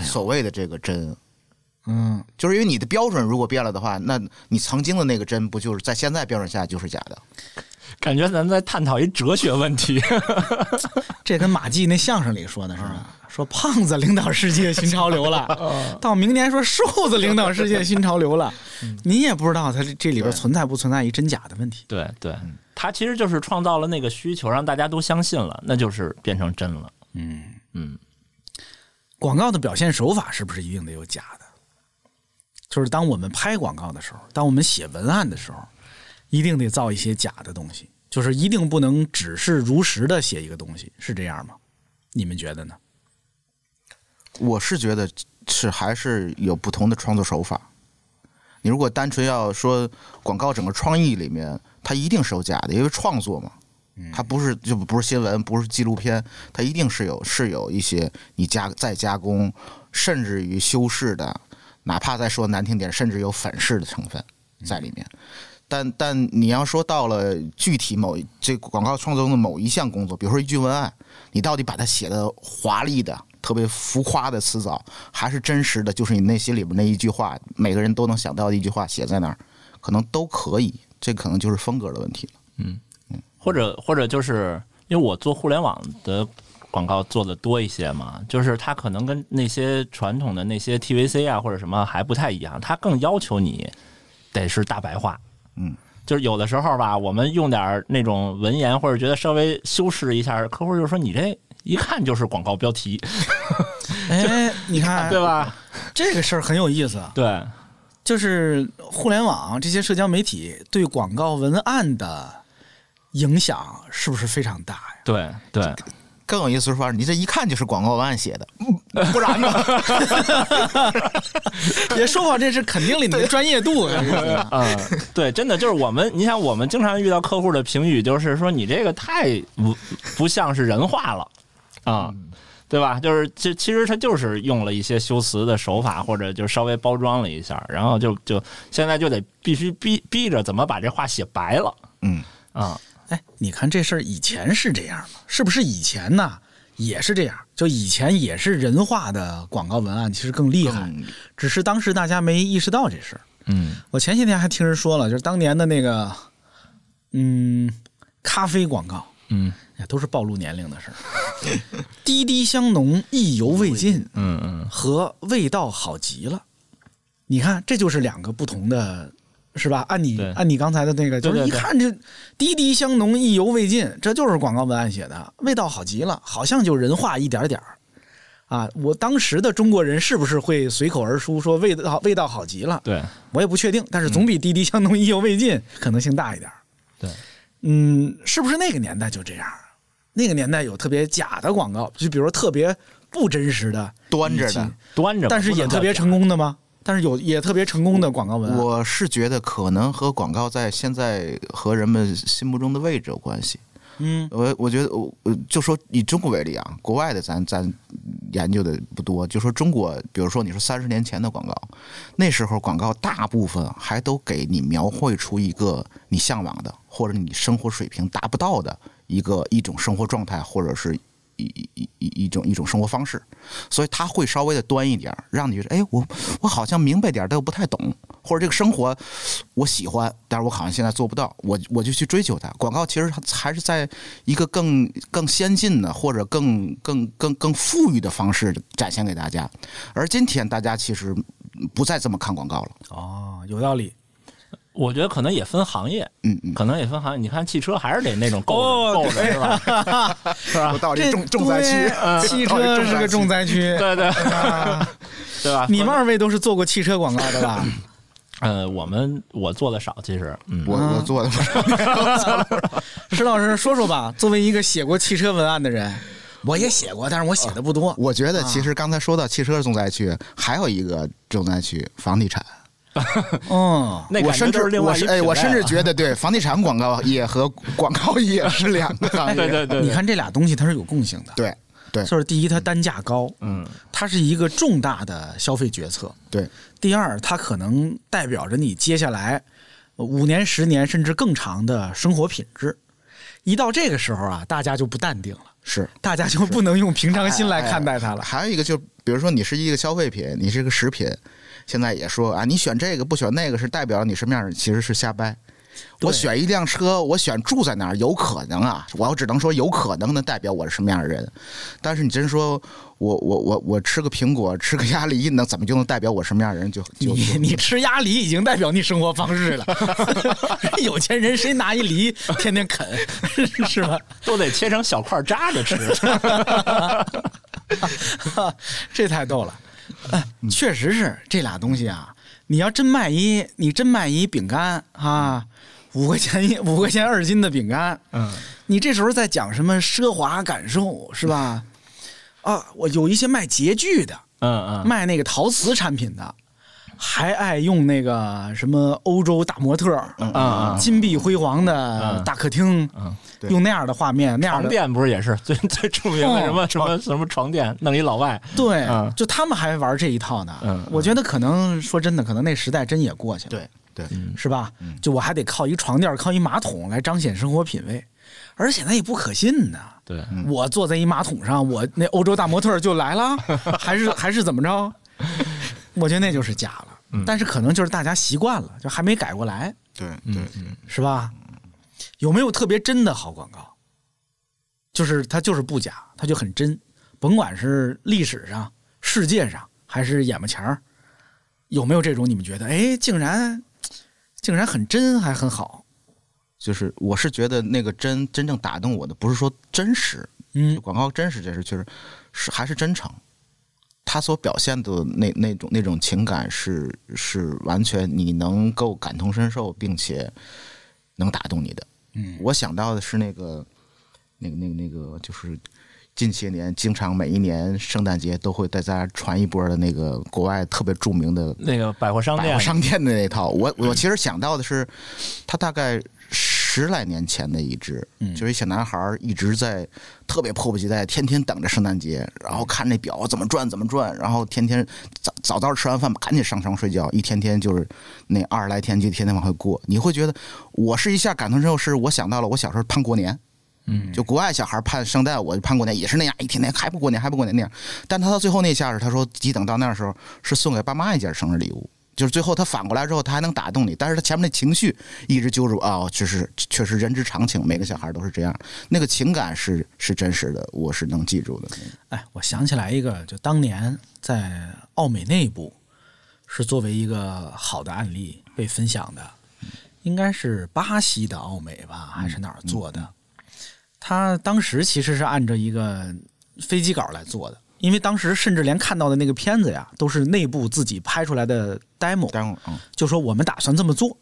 所谓的这个真，嗯，就是因为你的标准如果变了的话，那你曾经的那个真不就是在现在标准下就是假的？感觉咱在探讨一哲学问题。这跟马季那相声里说的似的，说胖子领导世界新潮流了，到明年说瘦子领导世界新潮流了，你也不知道它这这里边存在不存在一真假的问题。对对，它其实就是创造了那个需求，让大家都相信了，那就是变成真了。嗯嗯，广告的表现手法是不是一定得有假的？就是当我们拍广告的时候，当我们写文案的时候，一定得造一些假的东西，就是一定不能只是如实的写一个东西，是这样吗？你们觉得呢？我是觉得是还是有不同的创作手法。你如果单纯要说广告整个创意里面，它一定是有假的，因为创作嘛，它不是就不是新闻，不是纪录片，它一定是有是有一些你加再加工，甚至于修饰的，哪怕再说难听点，甚至有粉饰的成分在里面。但但你要说到了具体某这广告创作中的某一项工作，比如说一句文案，你到底把它写的华丽的、特别浮夸的辞藻，还是真实的，就是你内心里边那一句话，每个人都能想到的一句话写在那儿，可能都可以。这可能就是风格的问题了。嗯嗯或者或者就是因为我做互联网的广告做的多一些嘛，就是它可能跟那些传统的那些 TVC 啊或者什么还不太一样，它更要求你得是大白话。嗯，就是有的时候吧，我们用点那种文言或者觉得稍微修饰一下，客户就说你这一看就是广告标题，哎，你看，对吧？这个事儿很有意思。啊对，就是互联网这些社交媒体对广告文案的影响是不是非常大呀？对对，更有意思的说，你这一看就是广告文案写的，嗯不然呢？也说好，这是肯定了你的专业度。嗯，对，真的就是我们，你想，我们经常遇到客户的评语，就是说你这个太不不像是人话了啊。对吧？就是其其实他就是用了一些修辞的手法，或者就稍微包装了一下，然后就就现在就得必须逼逼着怎么把这话写白了嗯，啊。哎，你看这事儿以前是这样吗？是不是以前呢也是这样？就以前也是人化的广告文案，其实更厉害，只是当时大家没意识到这事儿。嗯我前些天还听人说了，就是当年的那个，嗯，咖啡广告，嗯哎，都是暴露年龄的事儿。滴滴香浓，意犹未尽，嗯嗯，和味道好极了。你看，这就是两个不同的，是吧？按你按你刚才的那个，就是一看就滴滴香浓，意犹未尽，这就是广告文案写的，味道好极了，好像就人话一点点儿。啊，我当时的中国人是不是会随口而出说味道味道好极了？对我也不确定，但是总比滴滴香浓意犹未尽可能性大一点儿。对，嗯，是不是那个年代就这样？那个年代有特别假的广告，就比如说特别不真实的端着的。端着吧，但是也特别成功的吗？但是有也特别成功的广告文案。我是觉得可能和广告在现在和人们心目中的位置有关系。嗯我我觉得我我就说以中国为例啊，国外的咱咱研究的不多，就说中国，比如说你说三十年前的广告，那时候广告大部分还都给你描绘出一个你向往的或者你生活水平达不到的一个一种生活状态，或者是一一一一种一种生活方式，所以他会稍微的端一点儿，让你觉得，哎，我我好像明白点儿，但又不太懂，或者这个生活我喜欢，但是我好像现在做不到，我我就去追求它。广告其实还是在一个更更先进的或者更更更更富裕的方式展现给大家，而今天大家其实不再这么看广告了。哦，有道理。我觉得可能也分行业，嗯嗯，可能也分行业。你看汽车还是得那种够哦着够着是吧？是吧？到这重重灾区，对汽车是个重灾区。对对啊对吧？你们二位都是做过汽车广告的吧？呃，我们我做的少，其实，嗯，我我做的不是。石老师说说吧，作为一个写过汽车文案的人，我也写过，但是我写的不多。我觉得其实刚才说到汽车重灾区，还有一个重灾区房地产。嗯，那我甚至另我是哎，我甚至觉得对房地产广告也和广告 业是两个行业。对对对，你看这俩东西它是有共性的，对对就是第一，它单价高，嗯，它是一个重大的消费决策；对第二，它可能代表着你接下来五年、十年甚至更长的生活品质。一到这个时候啊，大家就不淡定了，是。大家就不能用平常心来看待它了。还有一个就比如说你是一个消费品，你是个食品，现在也说啊，你选这个不选那个是代表你什么样的人，其实是瞎掰。我选一辆车，我选住在哪儿，有可能啊，我只能说有可能能代表我是什么样的人。但是你真说我我我我吃个苹果，吃个鸭梨，那怎么就能代表我什么样的人？就就你你吃鸭梨已经代表你生活方式了。有钱人谁拿一梨天天啃，是吧？都得切成小块扎着吃。这太逗了。哎，确实是这俩东西啊。你要真卖一，你真卖一饼干啊，五块钱一五块钱二斤的饼干，嗯，你这时候在讲什么奢华感受是吧？啊，我有一些卖洁具的，嗯嗯，卖那个陶瓷产品的，还爱用那个什么欧洲大模特儿，嗯嗯金碧辉煌的嗯大客厅，用那样的画面，那样的床垫不是也是 最最著名的什么哦什么什么床垫，弄一老外，对，嗯。就他们还玩这一套呢。嗯我觉得可能说真的，可能那时代真也过去了，对对，是吧？就我还得靠一床垫、靠一马桶来彰显生活品味，而且那也不可信呢。对，我坐在一马桶上，我那欧洲大模特就来了，还是还是怎么着？我觉得那就是假了。但是可能就是大家习惯了，就还没改过来，对对是吧？有没有特别真的好广告？就是它就是不假，它就很真，甭管是历史上、世界上还是眼巴前儿，有没有这种你们觉得，哎，竟然竟然很真，还很好？就是我是觉得那个真真正打动我的，不是说真实，嗯广告真实这事，确实是还是真诚。他所表现的那那种那种情感是是完全你能够感同身受，并且能打动你的。嗯，我想到的是那个那个那个那个，就是近些年经常每一年圣诞节都会大家传一波的那个国外特别著名的那个百货商店百货，商店的那套。我我其实想到的是，他大概十来年前的一支，就是一小男孩儿一直在特别迫不及待，天天等着圣诞节，然后看那表怎么转怎么转，然后天天早早早吃完饭赶紧上床睡觉，一天天就是那二十来天就天天往回过。你会觉得，我是一下感同身受，是我想到了我小时候盼过年。嗯，就国外小孩盼圣诞，我就盼过年也是那样，一天天还不过年还不过年那样。但他到最后那下是，他说一等到那时候是送给爸妈一件生日礼物，就是最后他反过来之后，他还能打动你，但是他前面那情绪一直揪住啊、哦，这是确实人之常情，每个小孩都是这样，那个情感是是真实的，我是能记住的。哎，我想起来一个，就当年在奥美内部是作为一个好的案例被分享的，应该是巴西的奥美吧，还是哪儿做的？他当时其实是按照一个飞机稿来做的，因为当时甚至连看到的那个片子呀，都是内部自己拍出来的 demo，demo 嗯就说我们打算这么做。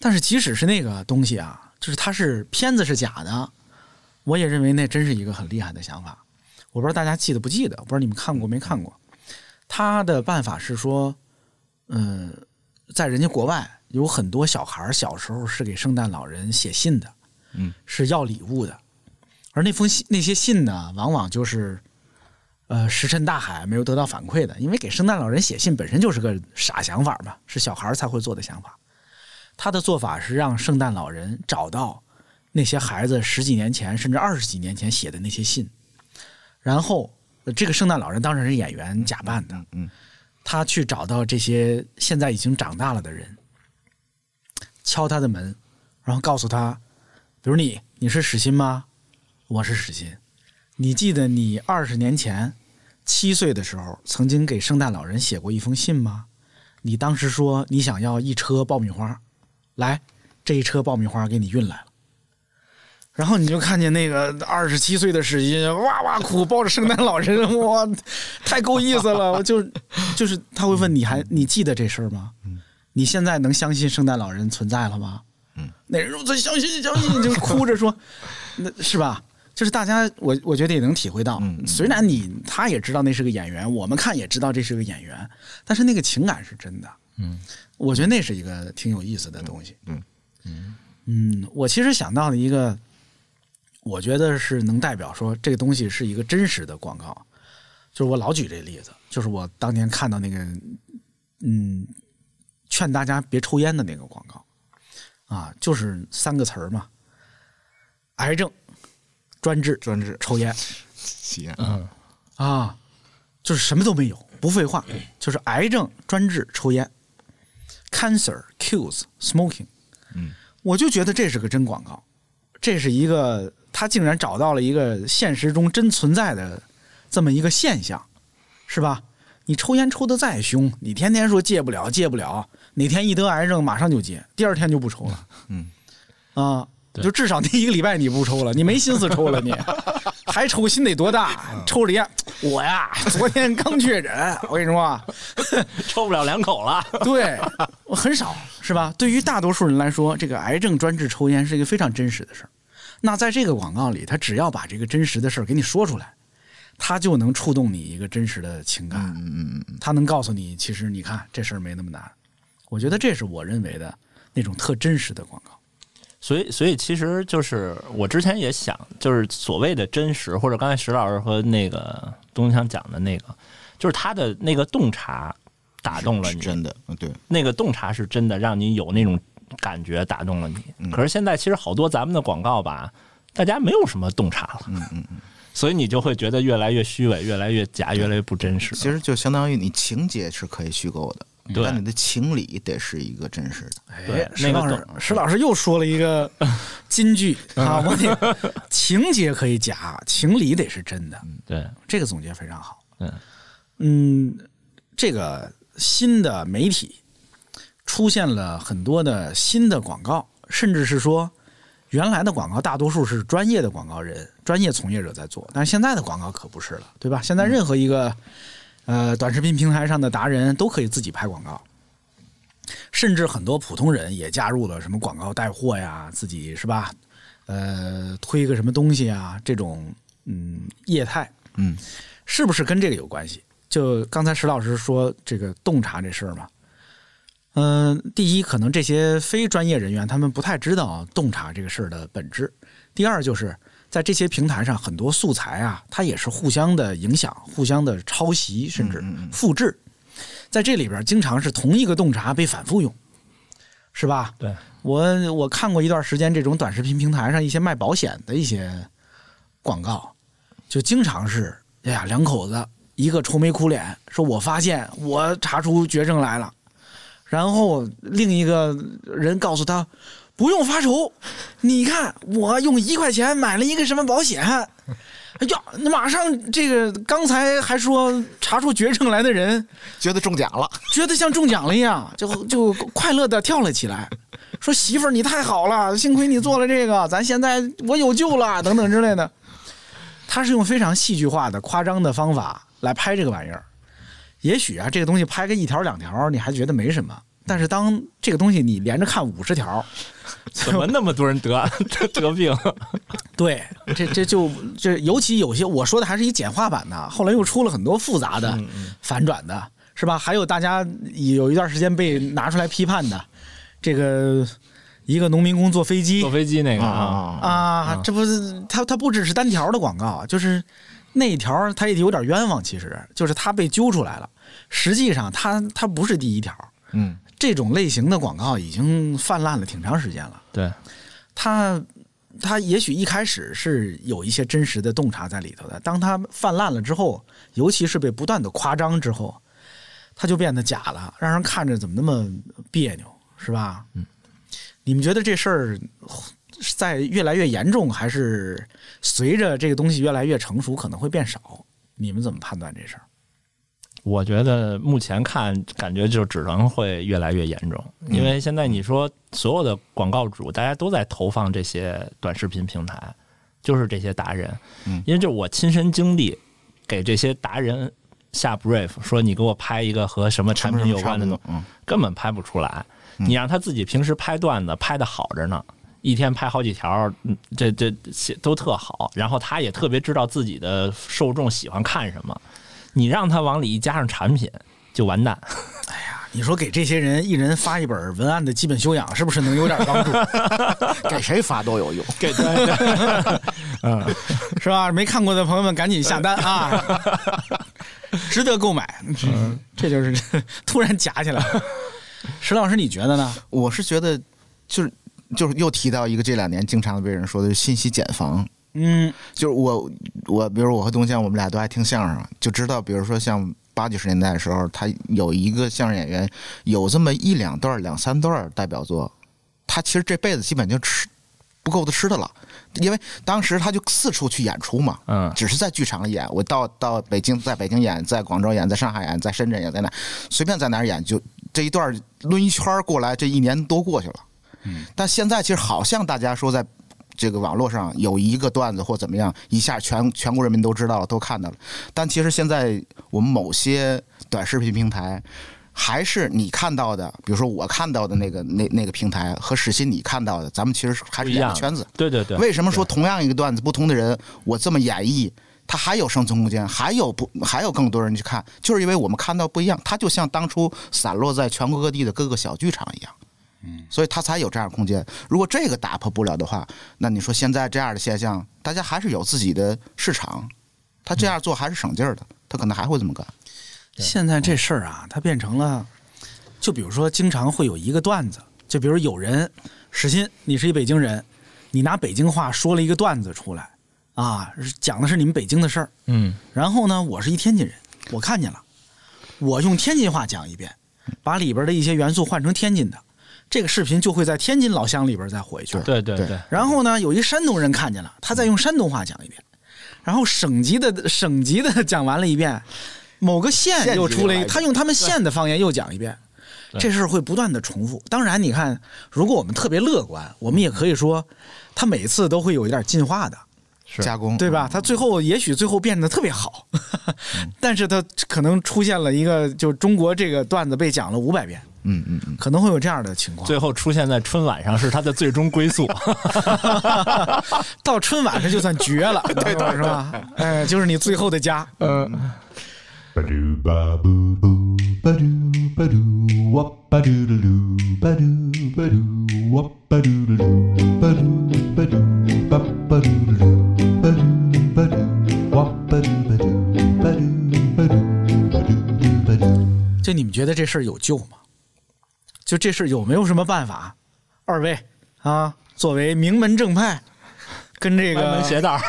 但是即使是那个东西啊，就是它是片子是假的，我也认为那真是一个很厉害的想法。我不知道大家记得不记得，我不知道你们看过没看过。他的办法是说，嗯、在人家国外有很多小孩儿小时候是给圣诞老人写信的，嗯，是要礼物的，而那封信那些信呢，往往就是。呃，石沉大海，没有得到反馈的，因为给圣诞老人写信本身就是个傻想法嘛，是小孩才会做的想法。他的做法是让圣诞老人找到那些孩子十几年前甚至二十几年前写的那些信，然后呃这个圣诞老人当然是演员假扮的，嗯，他去找到这些现在已经长大了的人，敲他的门，然后告诉他，比如你，你是史欣吗？我是史欣。你记得你二十年前七岁的时候曾经给圣诞老人写过一封信吗？你当时说你想要一车爆米花，来，这一车爆米花给你运来了。然后你就看见那个二十七岁的史欣哇哇哭，抱着圣诞老人，哇，太够意思了。我 就就是他会问你还你记得这事儿吗？你现在能相信圣诞老人存在了吗？嗯，那人说我相信相信，就哭着说，那是吧？就是大家，我我觉得也能体会到，嗯虽然你他也知道那是个演员，我们看也知道这是个演员，但是那个情感是真的。嗯，我觉得那是一个挺有意思的东西。嗯。嗯，我其实想到了一个，我觉得是能代表说这个东西是一个真实的广告，就是我老举这例子，就是我当年看到那个，嗯，劝大家别抽烟的那个广告，啊，就是三个词儿嘛，癌症、专治、专治抽烟吸烟，嗯，啊，就是什么都没有，不废话，就是癌症专治抽烟，cancer kills smoking。嗯，我就觉得这是个真广告，这是一个他竟然找到了一个现实中真存在的这么一个现象，是吧？你抽烟抽的再凶，你天天说戒不了戒不了，哪天一得癌症马上就戒，第二天就不抽了。嗯，啊，对就至少那一个礼拜你不抽了，你没心思抽了你，还抽心得多大？抽着烟，我呀，昨天刚确诊，我跟你说啊，抽不了两口了。对，我很少是吧？对于大多数人来说，这个癌症专治抽烟是一个非常真实的事儿。那在这个广告里，他只要把这个真实的事儿给你说出来，他就能触动你一个真实的情感。嗯嗯嗯他能告诉你，其实你看这事儿没那么难。我觉得这是我认为的那种特真实的广告。所以，所以其实就是我之前也想，就是所谓的真实，或者刚才石老师和那个东强讲的那个，就是他的那个洞察打动了你，是真的，嗯对，那个洞察是真的，让你有那种感觉打动了你。嗯可是现在其实好多咱们的广告吧，大家没有什么洞察了，嗯嗯嗯，所以你就会觉得越来越虚伪，越来越假，越来越不真实。其实就相当于你情节是可以虚构的，对但你的情理得是一个真实的。对哎，石老师那个懂，石老师又说了一个 金句啊，我得情节可以假，情理得是真的。对，这个总结非常好。嗯嗯，这个新的媒体出现了很多的新的广告，甚至是说原来的广告大多数是专业的广告人、专业从业者在做，但是现在的广告可不是了，对吧？现在任何一个呃，短视频平台上的达人都可以自己拍广告，甚至很多普通人也加入了什么广告带货呀，自己是吧？呃，推个什么东西啊，这种嗯业态，嗯，是不是跟这个有关系？就刚才石老师说这个洞察这事儿嘛，嗯、第一，可能这些非专业人员他们不太知道洞察这个事儿的本质；第二，就是在这些平台上，很多素材啊，它也是互相的影响、互相的抄袭，甚至复制。在这里边，经常是同一个洞察被反复用，是吧？对，我我看过一段时间这种短视频平台上一些卖保险的一些广告，就经常是哎呀，两口子一个愁眉苦脸，说我发现我查出绝症来了，然后另一个人告诉他不用发愁，你看我用一块钱买了一个什么保险。哎呀，那马上这个刚才还说查出绝症来的人，觉得中奖了，觉得像中奖了一样，就就快乐的跳了起来，说媳妇儿你太好了，幸亏你做了这个，咱现在我有救了，等等之类的。他是用非常戏剧化的、夸张的方法来拍这个玩意儿。也许啊，这个东西拍个一条两条，你还觉得没什么。但是当这个东西你连着看五十条，怎么那么多人得 得得病？对，这这就这，尤其有些我说的还是一简化版的，后来又出了很多复杂的、反转的，是吧？还有大家有一段时间被拿出来批判的，这个一个农民工坐飞机坐飞机那个啊啊，啊，这不是他他不只是单条的广告，就是那一条他也有点冤枉，其实就是他被揪出来了，实际上他他不是第一条，嗯，这种类型的广告已经泛滥了挺长时间了。对，它它也许一开始是有一些真实的洞察在里头的，当它泛滥了之后，尤其是被不断的夸张之后，它就变得假了，让人看着怎么那么别扭，是吧？嗯，你们觉得这事儿是在越来越严重，还是随着这个东西越来越成熟可能会变少？你们怎么判断这事儿？我觉得目前看感觉就只能会越来越严重，因为现在你说所有的广告主，大家都在投放这些短视频平台，就是这些达人，嗯因为就我亲身经历，给这些达人下 brief 说你给我拍一个和什么产品有关的东西，嗯，根本拍不出来。你让他自己平时拍段子拍的好着呢，一天拍好几条，嗯这这写都特好。然后他也特别知道自己的受众喜欢看什么，你让他往里一加上产品，就完蛋。哎呀你说给这些人一人发一本文案的基本修养，是不是能有点帮助？给谁发都有用。给对 是吧？没看过的朋友们赶紧下单啊，值得购买。嗯，这就是突然夹起来了。石老师，你觉得呢？我是觉得，就是就是又提到一个这两年经常被人说的信息茧房，嗯就是我我比如我和东江，我们俩都爱听相声，就知道，比如说像八九十年代的时候，他有一个相声演员有这么一两段、两三段代表作，他其实这辈子基本就吃不够他吃的了，因为当时他就四处去演出嘛，嗯只是在剧场里演，我到到北京，在北京演，在广州演，在上海演，在深圳演，在哪随便在哪儿演，就这一段抡一圈儿过来，这一年多过去了。嗯，但现在其实好像大家说在这个网络上有一个段子或怎么样，一下全全国人民都知道了，都看到了。但其实现在我们某些短视频平台。还是你看到的，比如说我看到的那个那那个平台和史欣你看到的，咱们其实还是一样两个圈子。对对对，为什么说同样一个段子，不同的人，我这么演绎，他还有生存空间，还有不还有更多人去看，就是因为我们看到不一样，它就像当初散落在全国各地的各个小剧场一样，嗯，所以它才有这样的空间。如果这个打破不了的话，那你说现在这样的现象，大家还是有自己的市场，他这样做还是省劲儿的，他可能还会这么干。现在这事儿啊，它变成了，就比如说，经常会有一个段子，就比如有人，史鑫，你是一北京人，你拿北京话说了一个段子出来，啊，讲的是你们北京的事儿，嗯然后呢，我是一天津人，我看见了，我用天津话讲一遍，把里边的一些元素换成天津的，这个视频就会在天津老乡里边再火一圈。对对对对，然后呢，有一山东人看见了，他再用山东话讲一遍，然后省级的省级的 讲完了一遍，某个县又出来一，他用他们县的方言又讲一遍，这事儿会不断的重复。当然，你看，如果我们特别乐观，我们也可以说，他每次都会有一点进化的。加工，对吧？他最后也许最后变得特别好，但是他可能出现了一个，就中国这个段子被讲了五百遍，嗯嗯嗯。可能会有这样的情况。最后出现在春晚上是他的最终归宿。到春晚上就算绝了对的是吧？哎就是你最后的家。嗯就你们觉得这事儿有救吗就这事有没有什么办法？二位啊，作为名门正派，跟这歪门个邪道，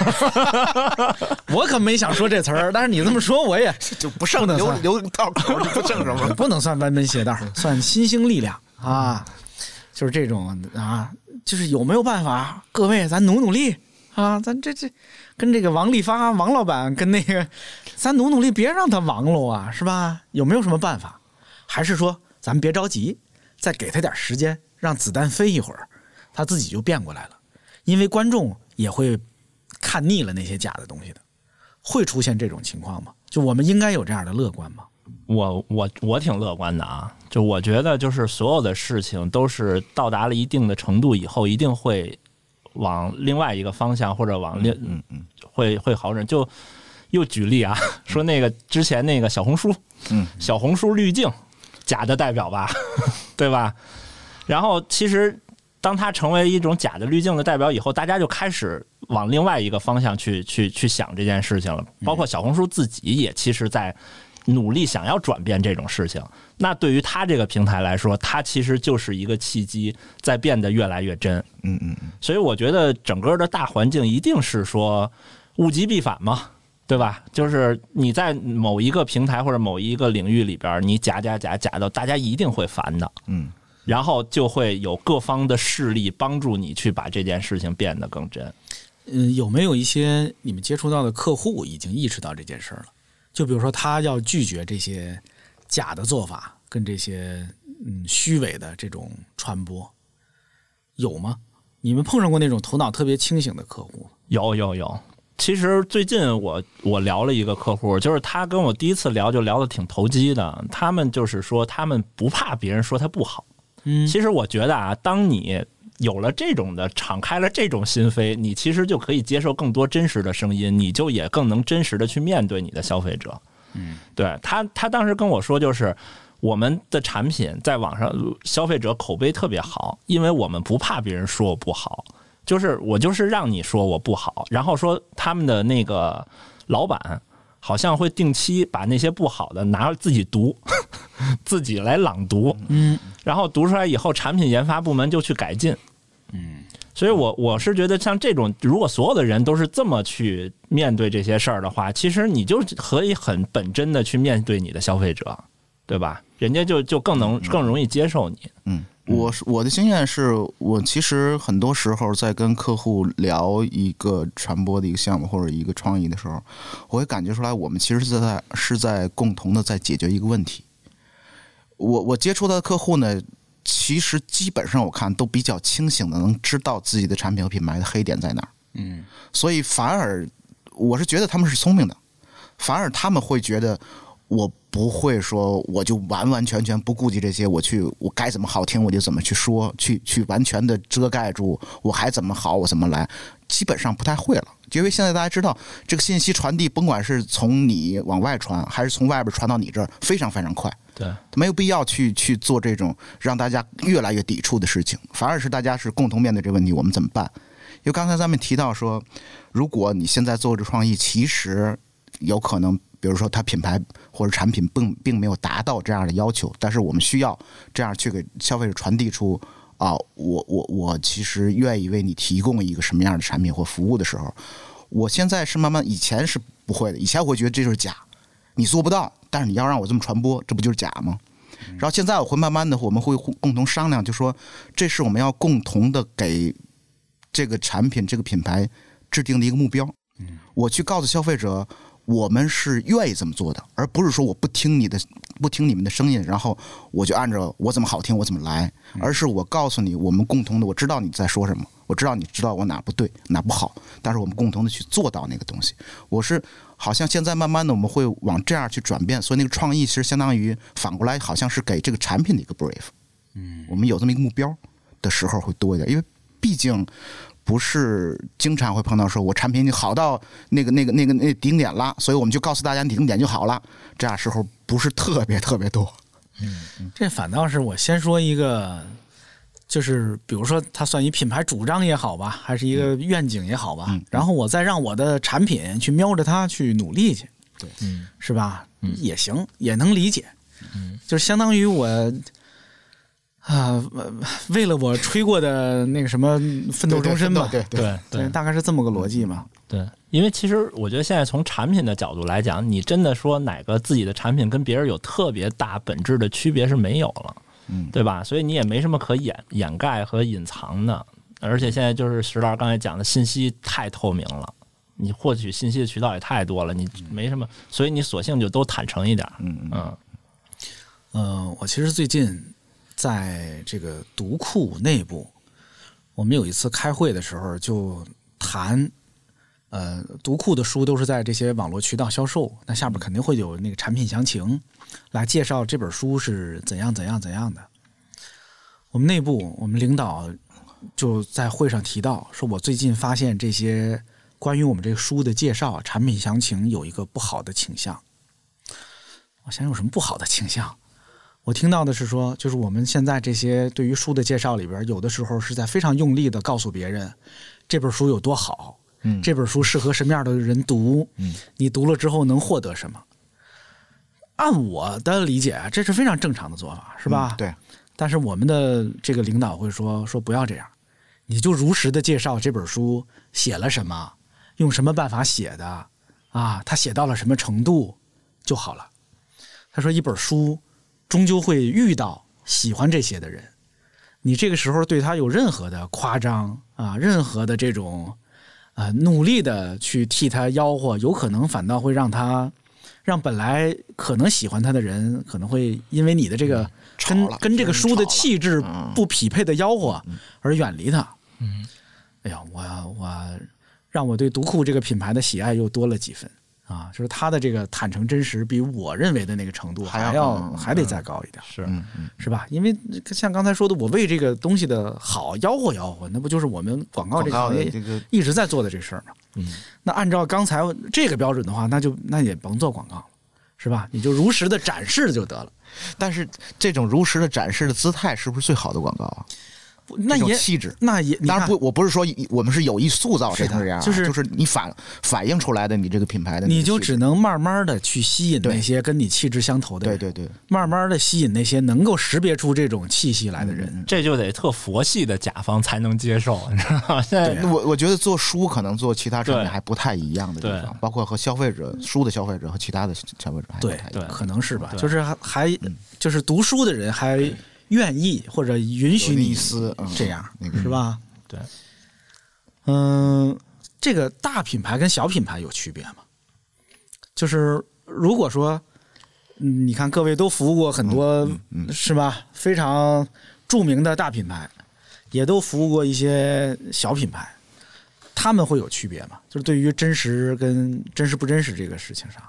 我可没想说这词儿，但是你这么说，我也 就不剩留留道口就不剩什么。不能算歪门邪道，算新兴力量啊，就是这种啊，就是有没有办法？各位，咱努努力啊，咱这这跟这个王利发王老板跟那个，咱努努力，别让他亡喽啊，是吧？有没有什么办法？还是说咱们别着急，再给他点时间，让子弹飞一会儿，他自己就变过来了？因为观众也会看腻了那些假的东西的，会出现这种情况吗？就我们应该有这样的乐观吗？我我我挺乐观的啊，就我觉得就是所有的事情都是到达了一定的程度以后，一定会往另外一个方向或者往另嗯嗯会会好转。就又举例啊，说那个之前那个小红书，嗯，小红书滤镜假的代表吧，对吧？然后其实当它成为一种假的滤镜的代表以后，大家就开始往另外一个方向去去去想这件事情了。包括小红书自己也其实在努力想要转变这种事情。那对于它这个平台来说，它其实就是一个契机，在变得越来越真。嗯嗯嗯，所以我觉得整个的大环境一定是说物极必反嘛，对吧？就是你在某一个平台或者某一个领域里边，你假假假假的，大家一定会烦的。嗯，然后就会有各方的势力帮助你去把这件事情变得更真。嗯，有没有一些你们接触到的客户已经意识到这件事儿了？就比如说，他要拒绝这些假的做法，跟这些嗯虚伪的这种传播，有吗？你们碰上过那种头脑特别清醒的客户吗？有有有，其实最近我我聊了一个客户，就是他跟我第一次聊就聊得挺投机的。他们就是说，他们不怕别人说他不好。嗯其实我觉得啊，当你有了这种的敞开了这种心扉，你其实就可以接受更多真实的声音，你就也更能真实的去面对你的消费者。嗯，对他，他当时跟我说，就是我们的产品在网上消费者口碑特别好，因为我们不怕别人说我不好，就是我就是让你说我不好，然后说他们的那个老板好像会定期把那些不好的拿自己读，自己来朗读，嗯，然后读出来以后，产品研发部门就去改进。嗯，所以我我是觉得像这种，如果所有的人都是这么去面对这些事儿的话，其实你就可以很本真的去面对你的消费者，对吧？人家就就更能更容易接受你。嗯，我是我的经验是我其实很多时候在跟客户聊一个传播的一个项目或者一个创意的时候，我会感觉出来，我们其实是在是在共同的在解决一个问题。我我接触到的客户呢，其实基本上我看都比较清醒的，能知道自己的产品和品牌的黑点在哪儿。嗯，所以反而我是觉得他们是聪明的，反而他们会觉得我不会说我就完完全全不顾及这些，我去我该怎么好听我就怎么去说，去去完全的遮盖住我还怎么好我怎么来，基本上不太会了。因为现在大家知道这个信息传递，甭管是从你往外传，还是从外边传到你这儿，非常非常快。对，没有必要去去做这种让大家越来越抵触的事情，反而是大家是共同面对这个问题，我们怎么办？因为刚才咱们提到说，如果你现在做这创意，其实有可能，比如说它品牌或者产品并并没有达到这样的要求，但是我们需要这样去给消费者传递出啊，我我我其实愿意为你提供一个什么样的产品或服务的时候，我现在是慢慢，以前是不会的，以前我会觉得这就是假，你做不到，但是你要让我这么传播，这不就是假吗？然后现在我会慢慢的，我们会共同商量，就说这是我们要共同的给这个产品、这个品牌制定的一个目标。我去告诉消费者，我们是愿意这么做的，而不是说我不听你的，不听你们的声音，然后我就按照我怎么好听我怎么来，而是我告诉你我们共同的，我知道你在说什么，我知道你知道我哪不对哪不好，但是我们共同的去做到那个东西。我是好像现在慢慢的我们会往这样去转变，所以那个创意其实相当于反过来好像是给这个产品的一个 brief。嗯，我们有这么一个目标的时候会多一点，因为毕竟。不是经常会碰到说，我产品好到那个、那个、那个、那顶点了，所以我们就告诉大家顶点就好了。这样时候不是特别特别多。嗯这反倒是我先说一个，就是比如说它算一品牌主张也好吧，还是一个愿景也好吧，嗯然后我再让我的产品去瞄着它去努力去，对，嗯是吧？也行，也能理解。嗯，就是相当于我啊、呃为了我吹过的那个什么奋斗终身吧，对对对对大概是这么个逻辑嘛。对，因为其实我觉得现在从产品的角度来讲，你真的说哪个自己的产品跟别人有特别大本质的区别是没有了，嗯对吧？所以你也没什么可掩掩盖和隐藏的，而且现在就是石老师刚才讲的信息太透明了。你获取信息的渠道也太多了，你没什么，所以你索性就都坦诚一点。嗯嗯嗯呃，我其实最近在这个读库内部，我们有一次开会的时候就谈，呃，读库的书都是在这些网络渠道销售，那下边肯定会有那个产品详情，来介绍这本书是怎样怎样怎样的。我们内部，我们领导就在会上提到，说我最近发现这些关于我们这个书的介绍、产品详情有一个不好的倾向。我想有什么不好的倾向？我听到的是说，就是我们现在这些对于书的介绍里边，有的时候是在非常用力的告诉别人这本书有多好，嗯这本书适合什么样的人读，嗯，你读了之后能获得什么。按我的理解，这是非常正常的做法，是吧？嗯对，但是我们的这个领导会说说不要这样，你就如实的介绍这本书写了什么，用什么办法写的啊，他写到了什么程度就好了。他说一本书终究会遇到喜欢这些的人，你这个时候对他有任何的夸张啊，任何的这种啊努力的去替他吆喝，有可能反倒会让他让本来可能喜欢他的人，可能会因为你的这个跟跟这个书的气质嗯。不匹配的吆喝而远离他。嗯，哎呀，我我让我对读库这个品牌的喜爱又多了几分啊！就是他的这个坦诚真实，比我认为的那个程度还要还要嗯还得再高一点，是是吧？因为像刚才说的，我为这个东西的好吆喝吆喝，那不就是我们广告这个行业一直在做的这事儿吗？嗯，那按照刚才这个标准的话，那就那也甭做广告了，是吧？你就如实的展示就得了。但是这种如实的展示的姿态，是不是最好的广告啊？那也气质。那也，当然不，我不是说我们是有意塑造这样啊，就是就是你反反映出来的你这个品牌的你就只能慢慢的去吸引那些跟你气质相投的人，对对对，慢慢的吸引那些能够识别出这种气息来的嗯人。这就得特佛系的甲方才能接受，你知道吗？现在我我觉得做书可能做其他产品还不太一样的地方，包括和消费者书的消费者和其他的消费者还不对对太一样。可能是吧，就是还还就是读书的人还愿意或者允许你这样，那个是吧？对，嗯，这个大品牌跟小品牌有区别吗？就是如果说，嗯你看各位都服务过很多，是吧？非常著名的大品牌，也都服务过一些小品牌，他们会有区别吗？就是对于真实跟真实不真实这个事情上，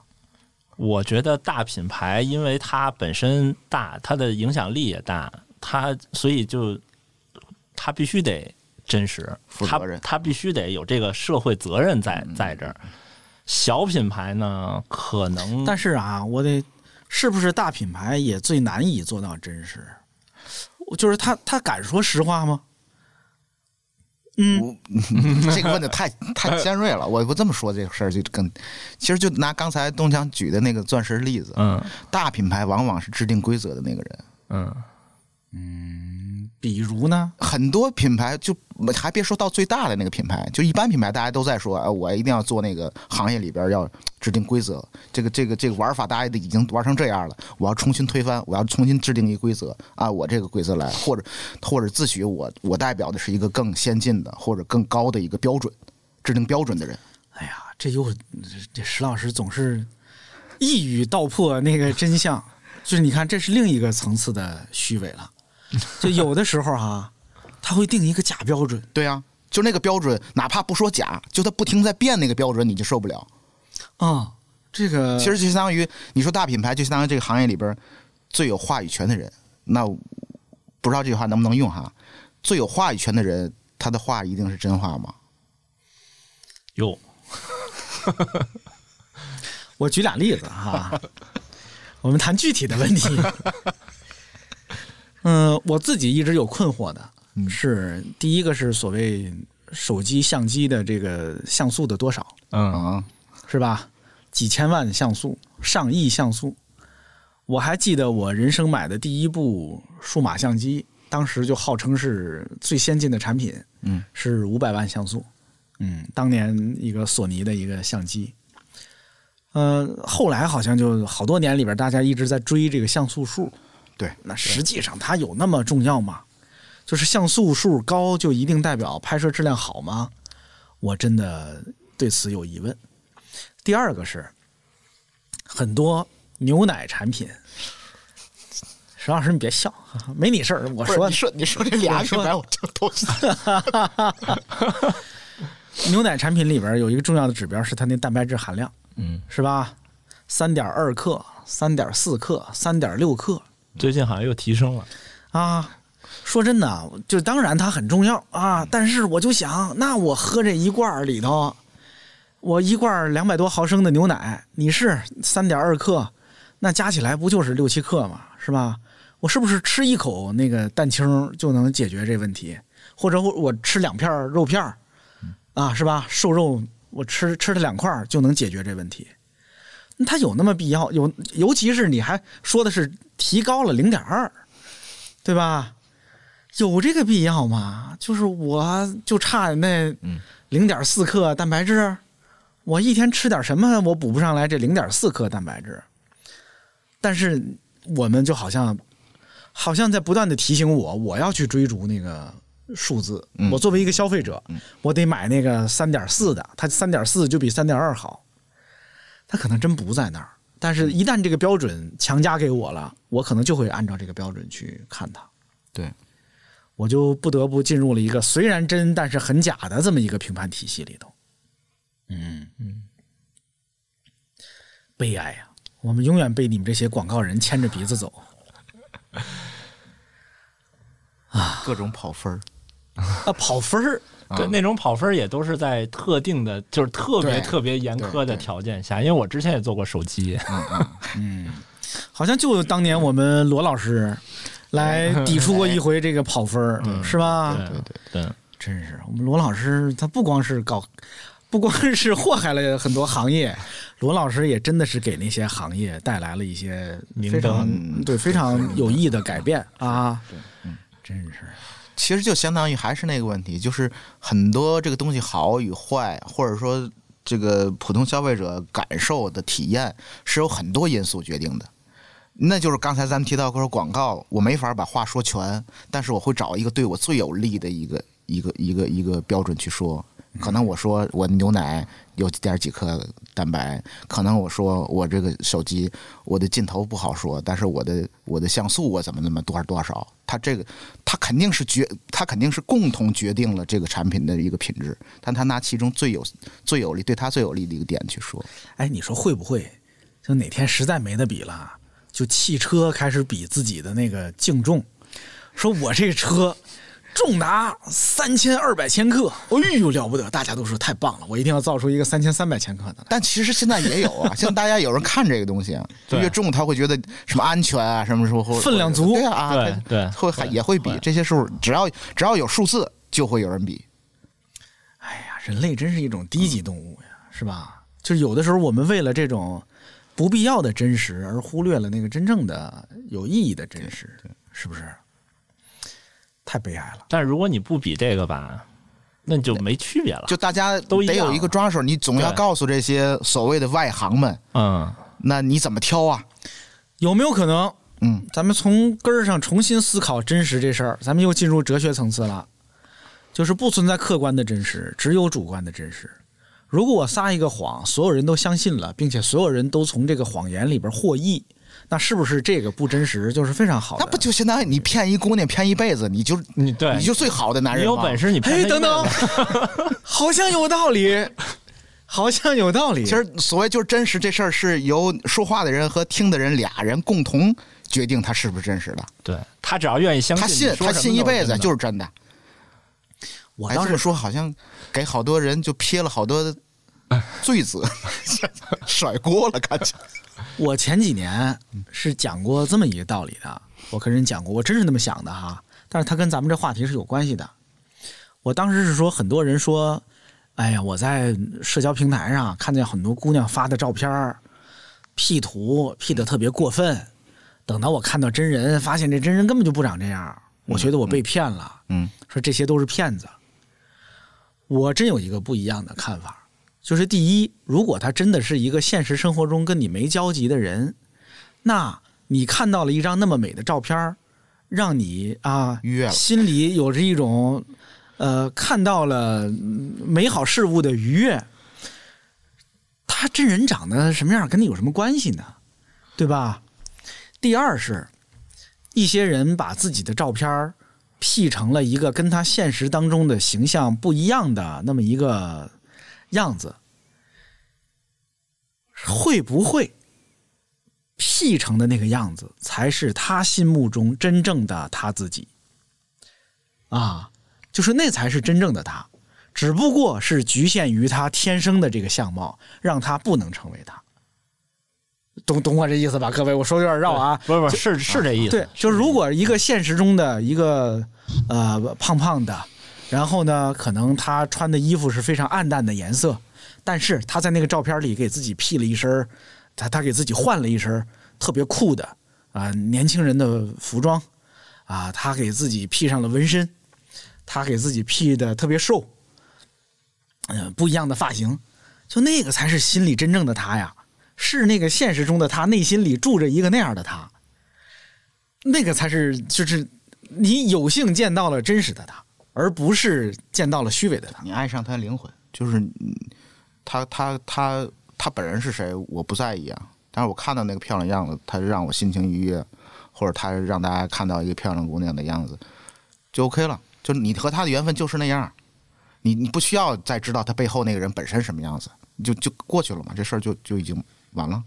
我觉得大品牌，因为它本身大，它的影响力也大，它所以就它必须得真实，它负责任它必须得有这个社会责任在嗯在这儿。小品牌呢，可能但是啊，我得是不是大品牌也最难以做到真实？就是他他敢说实话吗？嗯，这个问的太太尖锐了。我不这么说这个事儿就跟，其实就拿刚才东强举的那个钻石例子，嗯大品牌往往是制定规则的那个人。嗯嗯比如呢？很多品牌就还别说到最大的那个品牌，就一般品牌大家都在说，啊，我一定要做那个行业里边要制定规则，这个这个这个玩法大家已经玩成这样了，我要重新推翻，我要重新制定一个规则啊，我这个规则来，或者或者自诩我我代表的是一个更先进的或者更高的一个标准，制定标准的人。哎呀，这又这石老师总是一语道破那个真相，就是你看，这是另一个层次的虚伪了。就有的时候哈、他会定一个假标准，对啊，就那个标准，哪怕不说假，就他不停在变那个标准，你就受不了。啊、这个其实就相当于你说大品牌，就相当于这个行业里边最有话语权的人。那不知道这句话能不能用哈？最有话语权的人，他的话一定是真话吗？有，我举俩例子哈，我们谈具体的问题。嗯，我自己一直有困惑的是，第一个是所谓手机相机的这个像素的多少，嗯，啊，是吧？几千万像素，上亿像素。我还记得我人生买的第一部数码相机，当时就号称是最先进的产品，嗯，是五百万像素，嗯，当年一个索尼的一个相机。呃，后来好像就好多年里边，大家一直在追这个像素数，对，那实际上它有那么重要吗？就是像素数高就一定代表拍摄质量好吗？我真的对此有疑问。第二个是很多牛奶产品，石老师你别笑，没你事儿，我说你说你说这俩我说品牌，我就都 牛奶产品里边有一个重要的指标是它那蛋白质含量，嗯，是吧？三点二克、三点四克、三点六克，最近好像又提升了。啊，说真的，就当然它很重要啊，但是我就想，那我喝这一罐儿里头，我一罐两百多毫升的牛奶，你是三点二克，那加起来不就是六七克嘛，是吧？我是不是吃一口那个蛋清就能解决这问题？或者我我吃两片肉片儿啊，是吧？瘦肉我吃吃它两块儿就能解决这问题？那它有那么必要？有，尤其是你还说的是提高了零点二，对吧？有这个必要吗？就是我就差那零点四克蛋白质，我一天吃点什么，我补不上来这零点四克蛋白质。但是我们就好像好像在不断的提醒我，我要去追逐那个数字。嗯我作为一个消费者，我得买那个三点四的，它三点四就比三点二好。它可能真不在那儿，但是一旦这个标准强加给我了，我可能就会按照这个标准去看它。对，我就不得不进入了一个虽然真但是很假的这么一个评判体系里头。嗯嗯，悲哀呀、我们永远被你们这些广告人牵着鼻子走啊 各种跑分儿。啊，跑分儿。对，那种跑分儿也都是在特定的，就是特别特别严苛的条件下。因为我之前也做过手机，嗯 好像就当年我们罗老师来抵触过一回这个跑分儿，是吧？对对对，真是，我们罗老师他不光是搞，不光是祸害了很多行业，罗老师也真的是给那些行业带来了一些明非常对非常有益的改变啊！对，嗯真是其实就相当于还是那个问题，就是很多这个东西好与坏，或者说这个普通消费者感受的体验，是有很多因素决定的。那就是刚才咱们提到说广告，我没法把话说全，但是我会找一个对我最有利的一个一个一个一个标准去说。可能我说我牛奶有点几克蛋白，可能我说我这个手机我的镜头不好说，但是我的我的像素我怎么那么多少多少，它这个它肯定是决，它肯定是共同决定了这个产品的一个品质，但他拿其中最有最有利对他最有利的一个点去说，哎，你说会不会就哪天实在没得比了，就汽车开始比自己的那个净重，说我这车重达三千二百千克，哎呦了不得，大家都说太棒了，我一定要造出一个三千三百千克的。但其实现在也有啊，现在大家有人看这个东西啊，越重他会觉得什么安全啊，什么时候会分量足对啊，啊对对会还也会比这些数，只要只要有数字就会有人比，哎呀，人类真是一种低级动物呀，是吧？就是有的时候我们为了这种不必要的真实，而忽略了那个真正的有意义的真实，是不是？太悲哀了。但是如果你不比这个吧，那就没区别了。就大家都得有一个抓手，你总要告诉这些所谓的外行们，嗯，那你怎么挑啊？有没有可能，嗯，咱们从根儿上重新思考真实这事儿？咱们又进入哲学层次了，就是不存在客观的真实，只有主观的真实。如果我撒一个谎，所有人都相信了，并且所有人都从这个谎言里边获益，那是不是这个不真实就是非常好的？那不就相当于你骗一姑娘骗一辈子，你就你对你就最好的男人吗你有本。事你骗等等，好像有道理，好像有道理。其实所谓就是真实这事儿，是由说话的人和听的人俩人共同决定他是不是真实的。对他只要愿意相信，他信他信一辈子就是真的。哎，我当时这么说好像给好多人就撇了好多罪责，甩锅了，感觉。我前几年是讲过这么一个道理的，我跟人讲过，我真是那么想的哈。但是它跟咱们这话题是有关系的。我当时是说，很多人说，哎呀，我在社交平台上看见很多姑娘发的照片儿 P 图 P 的特别过分，等到我看到真人，发现这真人根本就不长这样，我觉得我被骗了。嗯，说这些都是骗子。我真有一个不一样的看法，就是第一，如果他真的是一个现实生活中跟你没交集的人，那你看到了一张那么美的照片儿，让你啊愉悦了心里有着一种呃看到了嗯美好事物的愉悦。他真人长得什么样，跟你有什么关系呢？对吧？第二是，一些人把自己的照片儿 P 成了一个跟他现实当中的形象不一样的那么一个样子，会不会 P 成的那个样子才是他心目中真正的他自己？啊，就是那才是真正的他，只不过是局限于他天生的这个相貌，让他不能成为他。懂懂我这意思吧，各位？我说的有点绕啊。不是不是是是这意思，对，就是如果一个现实中的一个呃胖胖的，然后呢，可能他穿的衣服是非常暗淡的颜色，但是他在那个照片里给自己 P 了一身，他他给自己换了一身特别酷的啊、年轻人的服装啊，他给自己 P 上了纹身，他给自己 P 的特别瘦，嗯、不一样的发型，就那个才是心里真正的他呀。是那个现实中的他，内心里住着一个那样的他，那个才是就是你有幸见到了真实的他，而不是见到了虚伪的他。你爱上他的灵魂，就是他他他他本人是谁，我不在意啊。但是我看到那个漂亮样子，他让我心情愉悦，或者他让大家看到一个漂亮姑娘的样子，就 OK 了。就你和他的缘分就是那样，你你不需要再知道他背后那个人本身什么样子，就就过去了嘛，这事儿就就已经完了。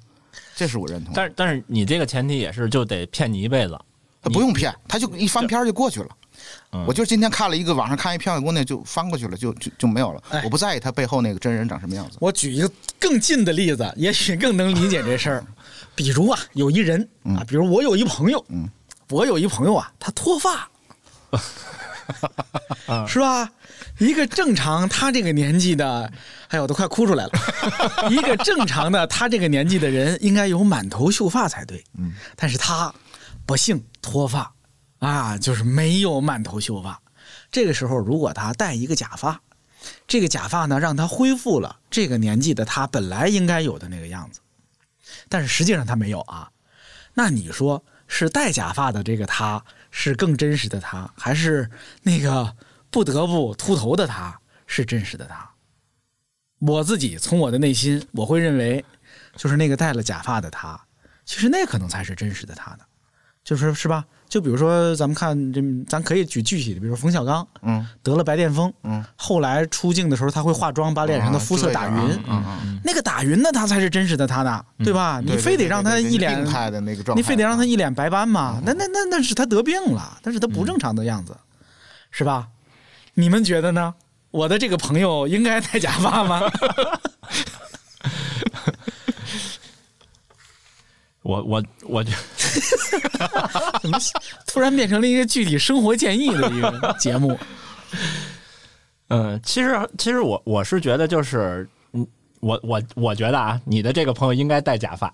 这是我认同。但是但是你这个前提也是就得骗你一辈子，他不用骗，他就一翻篇儿就过去了。嗯我就今天看了一个网上看一漂亮姑娘，就翻过去了，就就就没有了哎。我不在意她背后那个真人长什么样子。我举一个更近的例子，也许更能理解这事儿。比如啊，有一人啊，比如我有一朋友，嗯我有一朋友啊，他脱发，是吧？一个正常他这个年纪的，哎呦，我都快哭出来了。一个正常的他这个年纪的人，应该有满头秀发才对。嗯，但是他不幸脱发啊，就是没有满头秀发。这个时候，如果他戴一个假发，这个假发呢，让他恢复了这个年纪的他本来应该有的那个样子，但是实际上他没有啊。那你说是戴假发的这个他是更真实的他，还是那个不得不秃头的他是真实的他？我自己从我的内心，我会认为，就是那个戴了假发的他，其实那可能才是真实的他呢。就是是吧？就比如说，咱们看这，咱可以举具体的，比如说冯小刚，嗯得了白癜风，嗯，后来出镜的时候他会化妆，把脸上的肤色打匀，嗯嗯，那个打匀的他才是真实的他呢，对吧？你非得让他一脸病态的那个状态，你非得让他一脸白斑吗？那那那那是他得病了，但是他不正常的样子，是吧？你们觉得呢？我的这个朋友应该戴假发吗？我我我就 怎么突然变成了一个具体生活建议的一个节目？嗯，其实其实我我是觉得就是，嗯，我我我觉得啊，你的这个朋友应该戴假发，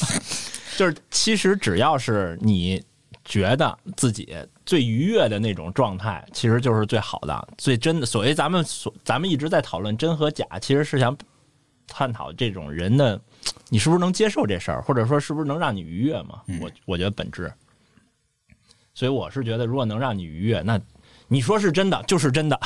就是其实只要是你觉得自己最愉悦的那种状态，其实就是最好的、最真的。所谓咱们所咱们一直在讨论真和假，其实是想探讨这种人的，你是不是能接受这事儿，或者说是不是能让你愉悦嘛？我我觉得本质。所以我是觉得，如果能让你愉悦，那你说是真的就是真的。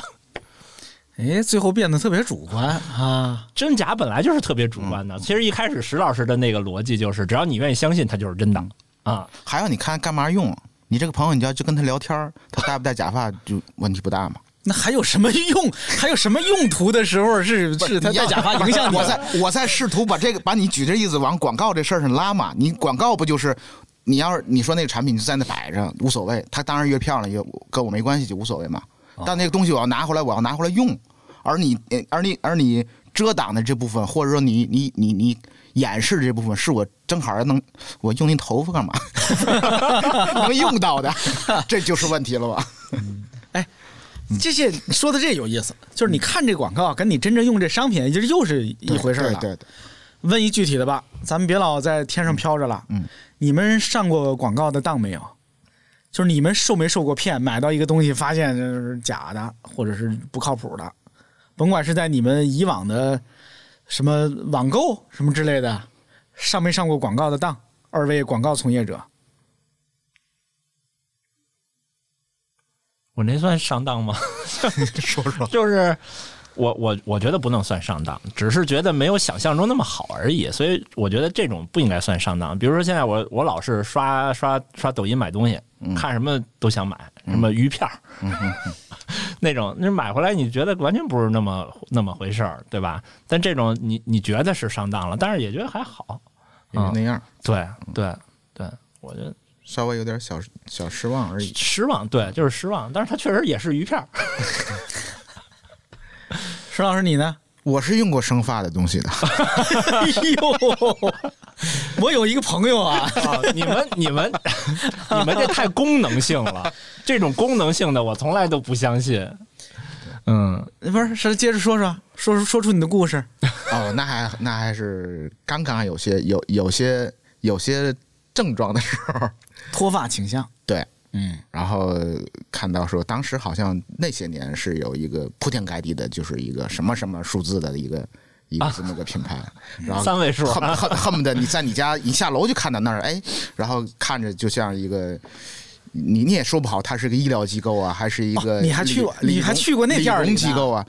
哎，最后变得特别主观啊。真假本来就是特别主观的。其实一开始石老师的那个逻辑就是，只要你愿意相信，它就是真的啊。还有你看干嘛用？你这个朋友，你要就跟他聊天儿，他戴不戴假发就问题不大嘛。那还有什么用？还有什么用途的时候是是他你要戴假发影响你？我在我在试图把这个把你举这意思往广告这事儿上拉嘛。你广告不就是你要是你说那个产品就在那摆着无所谓，它当然越漂亮越跟我没关系就无所谓嘛。但那个东西我要拿回来，我要拿回来用，而你呃而你而你遮挡的这部分，或者说你你你你掩饰的这部分，是我正好能我用那头发干嘛？能用到的，这就是问题了吧？这些说的这有意思，就是你看这广告跟你真正用这商品，就是又是一回事儿了。对对对，问一具体的吧，咱们别老在天上飘着了。嗯，你们上过广告的当没有？就是你们受没受过骗？买到一个东西发现就是假的，或者是不靠谱的，甭管是在你们以往的什么网购什么之类的，上没上过广告的当？二位广告从业者，我那算上当吗？说说就是我我我觉得不能算上当，只是觉得没有想象中那么好而已。所以我觉得这种不应该算上当。比如说现在我我老是刷刷刷抖音买东西，看什么都想买，什么鱼片儿 那种那买回来你觉得完全不是那么那么回事儿，对吧？但这种你你觉得是上当了，但是也觉得还好。也就那样，对对对，我觉得稍微有点小小失望而已。失望，对，就是失望。但是它确实也是鱼片儿。石老师你呢？我是用过生发的东西的，哎呦，我有一个朋友啊，啊，你们你们你们这太功能性了，这种功能性的我从来都不相信。嗯，不是，是接着说说，说说说出你的故事。哦，那还那还是刚刚有些有有些有些症状的时候，脱发倾向，对，嗯，然后看到说当时好像那些年是有一个铺天盖地的，就是一个什么什么数字的一个。一个这么个品牌，然后三位数。恨恨恨不得你在你家一下楼就看到那儿，哎，然后看着就像一个，你你也说不好，它是个医疗机构啊，还是一个哦你还去过你还去过那店儿机构啊？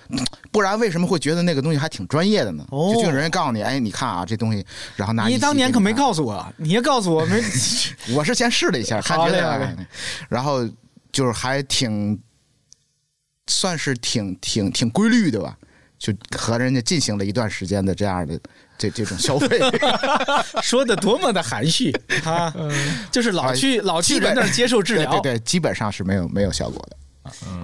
不然为什么会觉得那个东西还挺专业的呢？哦就就有人告诉你，哎，你看啊，这东西，然后拿你当年可没告诉我，你也告诉我没？我是先试了一下，看好觉得嘞好嘞，然后就是还挺，算是挺挺挺规律的吧，就和人家进行了一段时间的这样的这这种消费，说的多么的含蓄啊！就是老去老去人那儿接受治疗。对对对，基本上是没有没有效果的。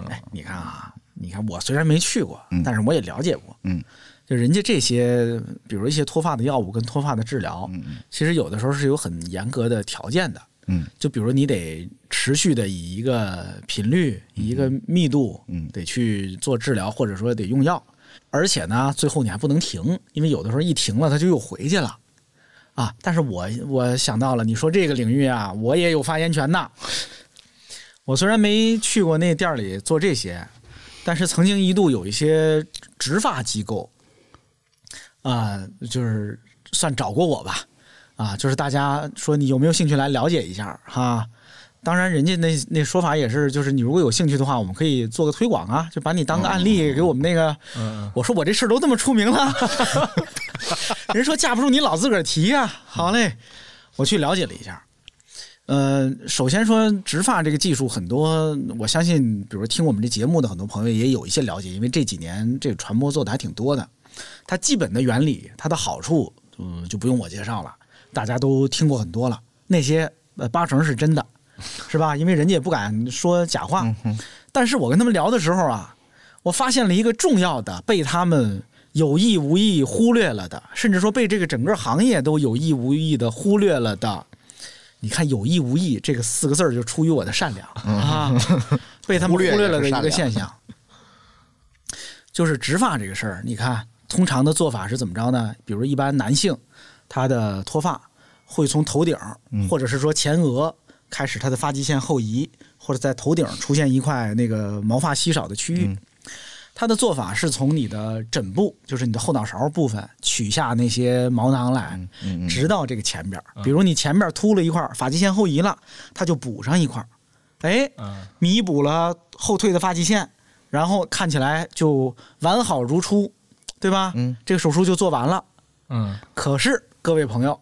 哎，你看啊，你看我虽然没去过，但是我也了解过。嗯，就人家这些，比如一些脱发的药物跟脱发的治疗，其实有的时候是有很严格的条件的。嗯，就比如你得持续的以一个频率、以一个密度，嗯得去做治疗，或者说得用药，而且呢，最后你还不能停，因为有的时候一停了，它就又回去了。啊！但是我我想到了，你说这个领域啊，我也有发言权呐。我虽然没去过那店里做这些，但是曾经一度有一些植发机构，啊、就是算找过我吧，啊，就是大家说你有没有兴趣来了解一下哈？当然，人家那那说法也是，就是你如果有兴趣的话，我们可以做个推广啊，就把你当个案例给我们那个。我说我这事儿都这么出名了，人说架不住你老自个儿提呀、好嘞，我去了解了一下。呃，首先说植发这个技术，很多我相信，比如听我们这节目的很多朋友也有一些了解，因为这几年这个传播做的还挺多的。它基本的原理，它的好处，嗯，就不用我介绍了，大家都听过很多了。那些呃八成是真的，是吧？因为人家也不敢说假话。但是我跟他们聊的时候啊，我发现了一个重要的被他们有意无意忽略了的，甚至说被这个整个行业都有意无意的忽略了的。你看“有意无意”这个四个字儿就出于我的善良啊，被他们忽忽略了的一个现象，就是植发这个事儿。你看，通常的做法是怎么着呢？比如一般男性，他的脱发会从头顶儿或者是说前额开始，他的发际线后移，或者在头顶出现一块那个毛发稀少的区域。他的做法是从你的枕部，就是你的后脑勺部分取下那些毛囊来，直到这个前边。比如你前边秃了一块，发际线后移了，他就补上一块儿，哎，弥补了后退的发际线，然后看起来就完好如初，对吧？嗯，这个手术就做完了。嗯，可是各位朋友，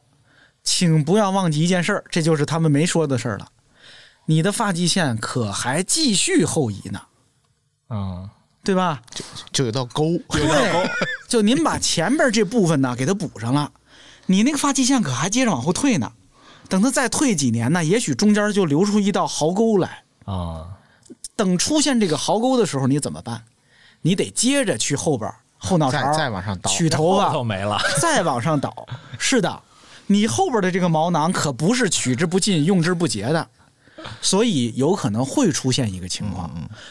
请不要忘记一件事儿，这就是他们没说的事儿了。你的发际线可还继续后移呢，嗯，对吧？就就有道沟，对，就您把前边这部分呢给它补上了，你那个发际线可还接着往后退呢。等它再退几年呢，也许中间就留出一道壕沟来。啊，等出现这个壕沟的时候，你怎么办？你得接着去后边后脑勺再往上倒，取头发，头没了，再往上倒。是的，你后边的这个毛囊可不是取之不尽、用之不竭的，所以有可能会出现一个情况，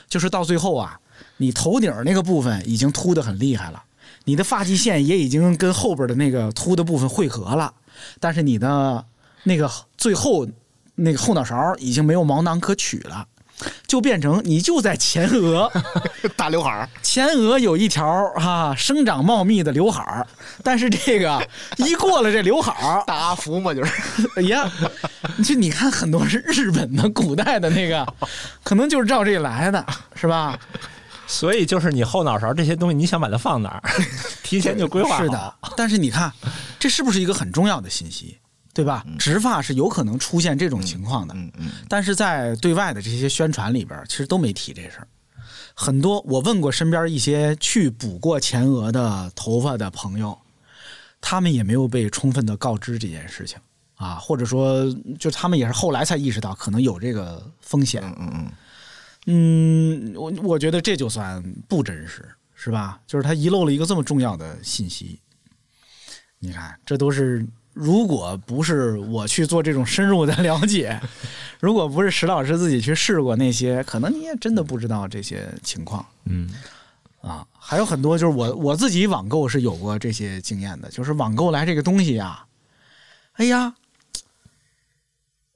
就是到最后啊，你头顶那个部分已经秃的很厉害了，你的发际线也已经跟后边的那个秃的部分汇合了，但是你的那个最后那个后脑勺已经没有毛囊可取了。就变成你就在前额，大刘海儿，前额有一条哈、生长茂密的刘海儿，但是这个一过了这刘海儿，大阿福嘛，就是哎 呀，就你看很多是日本的古代的那个，可能就是照这来的，是吧？所以就是你后脑勺这些东西，你想把它放哪儿，提前就规划好。是的，但是你看，这是不是一个很重要的信息？对吧？植发是有可能出现这种情况的，嗯嗯，但是在对外的这些宣传里边，其实都没提这事儿。很多我问过身边一些去补过前额的头发的朋友，他们也没有被充分的告知这件事情啊，或者说，就他们也是后来才意识到可能有这个风险。嗯嗯嗯，嗯，我我觉得这就算不真实，是吧？就是他遗漏了一个这么重要的信息。你看，这都是如果不是我去做这种深入的了解，如果不是石老师自己去试过那些，可能你也真的不知道这些情况。嗯，啊。还有很多就是我我自己网购是有过这些经验的，就是网购来这个东西呀，哎呀，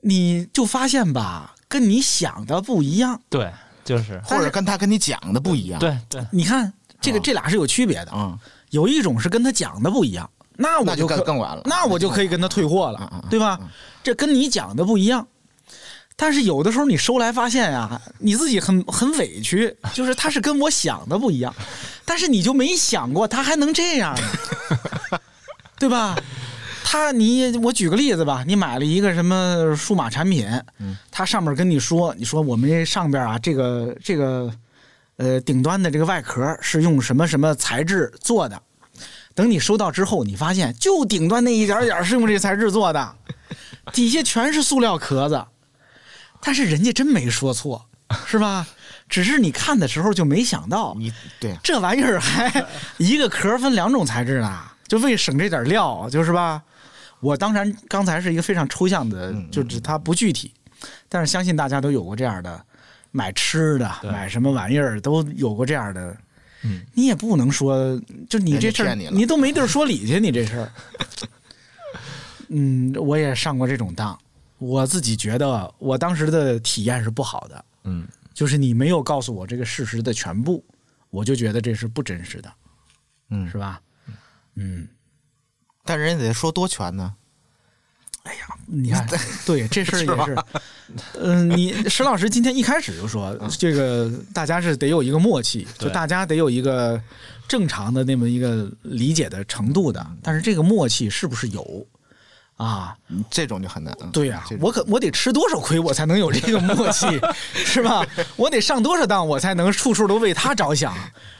你就发现吧，跟你想的不一样。对，就是或者跟他跟你讲的不一样，，对对，你看这个啊。这俩是有区别的，嗯，有一种是跟他讲的不一样，那我就可更更晚了那我就可以跟他退货了嗯嗯，嗯对吧？这跟你讲的不一样。但是有的时候你收来发现呀、你自己很很委屈，就是他是跟我想的不一样，但是你就没想过他还能这样呢，对吧？他你我举个例子吧，你买了一个什么数码产品，他上面跟你说，你说我们这上边啊，这个这个呃顶端的这个外壳是用什么什么材质做的，等你收到之后，你发现就顶端那一点点是用这材质做的，底下全是塑料壳子，但是人家真没说错，是吧？只是你看的时候就没想到，你对，这玩意儿还 一个壳分两种材质呢，就为省这点料，就是吧？我当然刚才是一个非常抽象的，就是它不具体，但是相信大家都有过这样的买吃的、买什么玩意儿都有过这样的。嗯，你也不能说，就你这事儿，你都没地儿说理去，你这事儿。嗯，我也上过这种当，我自己觉得我当时的体验是不好的。嗯，就是你没有告诉我这个事实的全部，我就觉得这是不真实的，嗯。是吧？嗯，但人家得说多全呢，你看，对这事儿 也是，嗯、你石老师今天一开始就说，这个大家是得有一个默契，就大家得有一个正常的那么一个理解的程度的，但是这个默契是不是有啊？这种就很难。嗯对呀、我可我得吃多少亏，我才能有这个默契，是吧？我得上多少当，我才能处处都为他着想，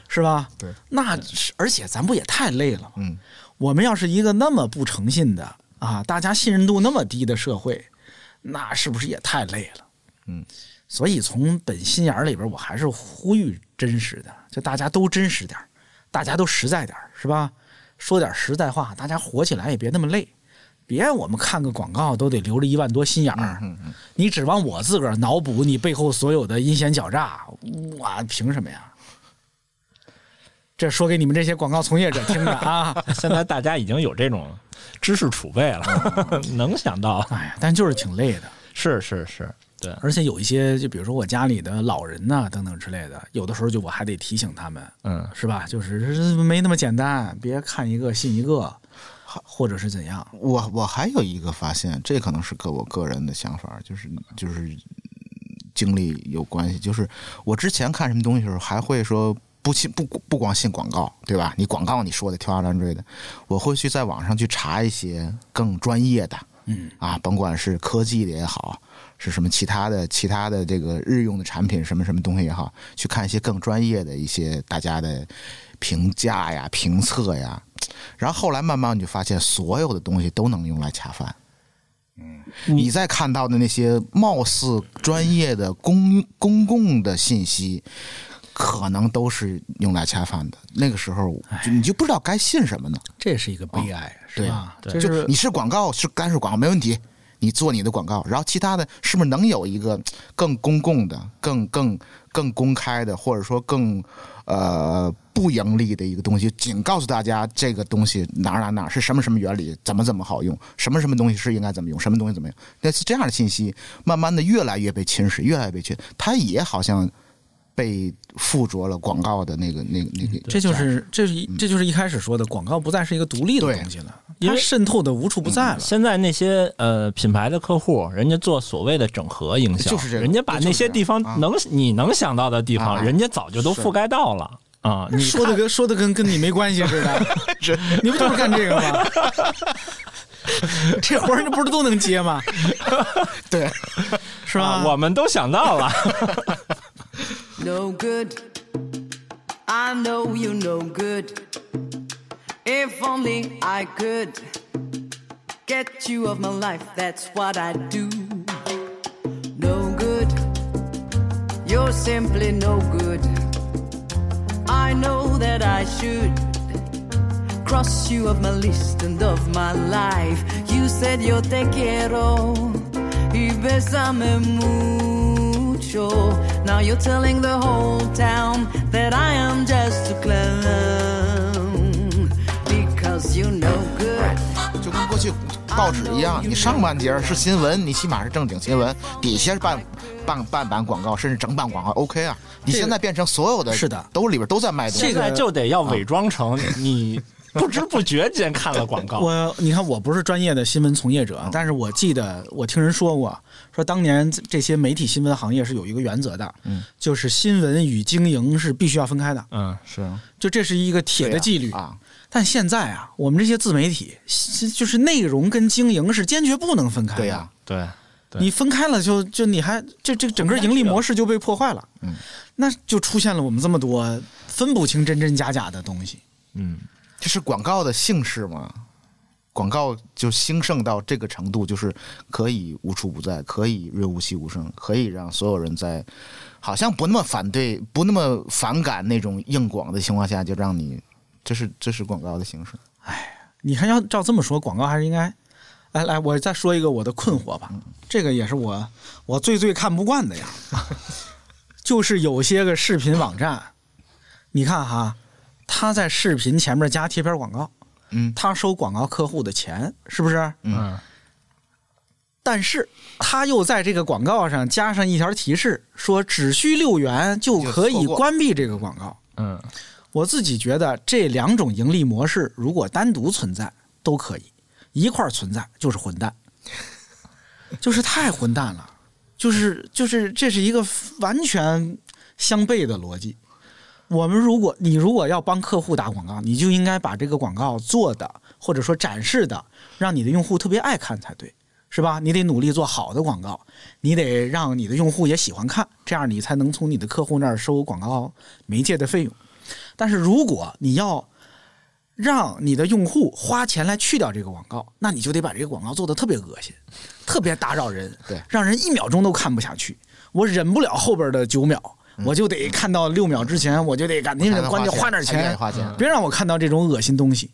是吧？对，那而且咱不也太累了吗？嗯，我们要是一个那么不诚信的啊，大家信任度那么低的社会，那是不是也太累了？嗯，所以从本心眼里边，我还是呼吁真实的，就大家都真实点大家都实在点是吧？说点实在话，大家活起来也别那么累。别我们看个广告都得留着一万多心眼儿，嗯嗯，你指望我自个儿脑补你背后所有的阴险狡诈，我凭什么呀？这说给你们这些广告从业者听的啊！现在大家已经有这种知识储备了，能想到，哎呀，但就是挺累的，是是是，对，而且有一些，就比如说我家里的老人呐、等等之类的，有的时候就我还得提醒他们，嗯，是吧？就是没那么简单，别看一个信一个，或者是怎样。我我还有一个发现，这可能是个我个人的想法，就是就是经历有关系。就是我之前看什么东西的时候，还会说不信不不光信广告，对吧？你广告你说的天花乱坠的，我会去在网上去查一些更专业的，嗯啊，甭管是科技的也好，是什么其他的其他的这个日用的产品什么什么东西也好，去看一些更专业的一些大家的评价呀、评测呀。然后后来慢慢你就发现，所有的东西都能用来恰饭。嗯你再看到的那些貌似专业的公公共的信息，可能都是用来恰饭的。那个时候，就你就不知道该信什么呢？这是一个悲哀，是对吧？对就就是你是广告是干是广告没问题，你做你的广告，然后其他的是不是能有一个更公共的、更更更公开的，或者说更呃不盈利的一个东西，仅告诉大家这个东西哪哪哪是什么什么原理，怎么怎么好用，什么什么东西是应该怎么用，什么东西怎么样，那是这样的信息，慢慢的越来越被侵蚀，越来越被侵，它也好像被附着了广告的那个那个那个，这就是这是一这就是一开始说的，广告不再是一个独立的东西了，因为它渗透的无处不在了。现在那些呃品牌的客户，人家做所谓的整合营销，就是这个人家把那些地方能、你能想到的地方，啊人家早就都覆盖到了啊。你说的跟说的跟跟你没关系似的，你不就是干这个吗？这活儿你不是都能接吗？对，是吧？啊，我们都想到了。no good. I know you no good. If only I could get you of my life, that's what I do. No good. You're simply no good. I know that I should cross you of my list and of my life. You said yo te quiero y besame mucho. Now you're telling the whole town that I am just a clown because you're no good. 就跟过去报纸一样，你上半截是新闻，你起码是正经新闻，底下是半半半版广告，甚至整版广告，OK 啊。你现在变成所有的是的都里边都在卖东西。现在就得要伪装成你不知不觉间看了广告。我你看，我不是专业的新闻从业者，但是我记得我听人说过，说当年这些媒体新闻行业是有一个原则的，嗯，就是新闻与经营是必须要分开的，嗯，是啊就这是一个铁的纪律。啊，但现在啊，我们这些自媒体，是就是内容跟经营是坚决不能分开的。对呀、对，对你分开了就就你还这这整个盈利模式就被破坏了，嗯，那就出现了我们这么多分不清真真假假的东西。嗯，这是广告的姓氏吗？广告就兴盛到这个程度，就是可以无处不在，可以润物细无声，可以让所有人在好像不那么反对、不那么反感那种硬广的情况下，就让你，这是这是广告的形式。哎你看，要照这么说，广告还是应该。来来，我再说一个我的困惑吧，这个也是我我最最看不惯的呀，就是有些个视频网站，你看哈，他在视频前面加贴片广告，嗯他收广告客户的钱，是不是？嗯，但是他又在这个广告上加上一条提示，说只需六元就可以关闭这个广告。嗯，我自己觉得这两种盈利模式如果单独存在都可以，一块儿存在就是混蛋，就是太混蛋了，就是就是这是一个完全相悖的逻辑。我们如果你如果要帮客户打广告，你就应该把这个广告做的或者说展示的，让你的用户特别爱看才对，是吧？你得努力做好的广告，你得让你的用户也喜欢看，这样你才能从你的客户那儿收广告媒介的费用。但是如果你要让你的用户花钱来去掉这个广告，那你就得把这个广告做的特别恶心，特别打扰人，对让人一秒钟都看不下去。我忍不了后边的九秒，我就得看到六秒之前，我就得赶紧关键花花点钱。别让我看到这种恶心东西。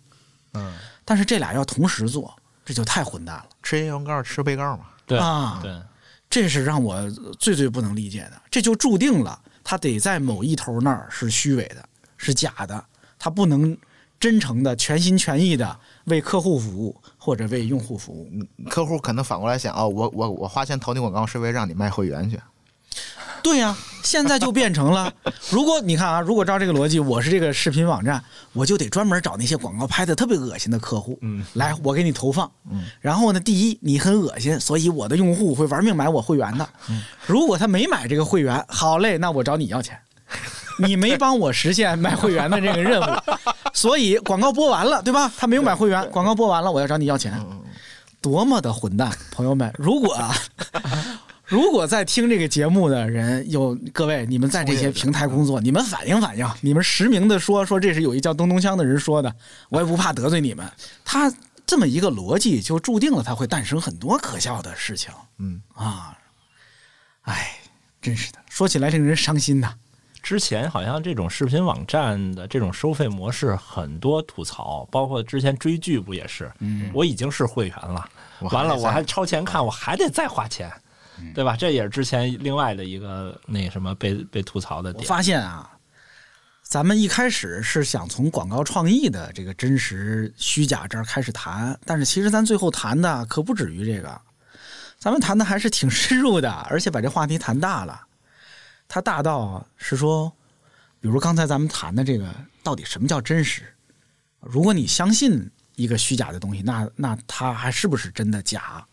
嗯，但是这俩要同时做，这就太混蛋了。吃原告吃被告嘛。对啊对，这是让我最最不能理解的，这就注定了他得在某一头那儿是虚伪的，是假的，他不能真诚的、全心全意的为客户服务或者为用户服务。客户可能反过来想，哦，我我我花钱投你广告是为了让你卖会员去。对呀、现在就变成了，如果你看啊，如果照这个逻辑，我是这个视频网站，我就得专门找那些广告拍的特别恶心的客户，嗯，来我给你投放，嗯，然后呢，第一你很恶心，所以我的用户会玩命买我会员的，嗯。如果他没买这个会员，好嘞，那我找你要钱。你没帮我实现买会员的这个任务，所以广告播完了，对吧？他没有买会员，广告播完了，我要找你要钱，多么的混蛋！朋友们，如果啊，如果在听这个节目的人有各位，你们在这些平台工作，你们反映反映，你们实名的说说这是有一叫东东锵的人说的，我也不怕得罪你们。他这么一个逻辑，就注定了他会诞生很多可笑的事情。嗯啊，哎，真是的，说起来令人伤心呐。之前好像这种视频网站的这种收费模式很多吐槽，包括之前追剧不也是？嗯我已经是会员了，完了我还超前看，我还得再花钱，对吧？这也是之前另外的一个那什么被被吐槽的点我点。发现啊，咱们一开始是想从广告创意的这个真实虚假这儿开始谈，但是其实咱最后谈的可不止于这个，咱们谈的还是挺 深入的，而且把这话题谈大了。它大到是说，比如刚才咱们谈的这个，到底什么叫真实？如果你相信一个虚假的东西，那那它还是不是真的假？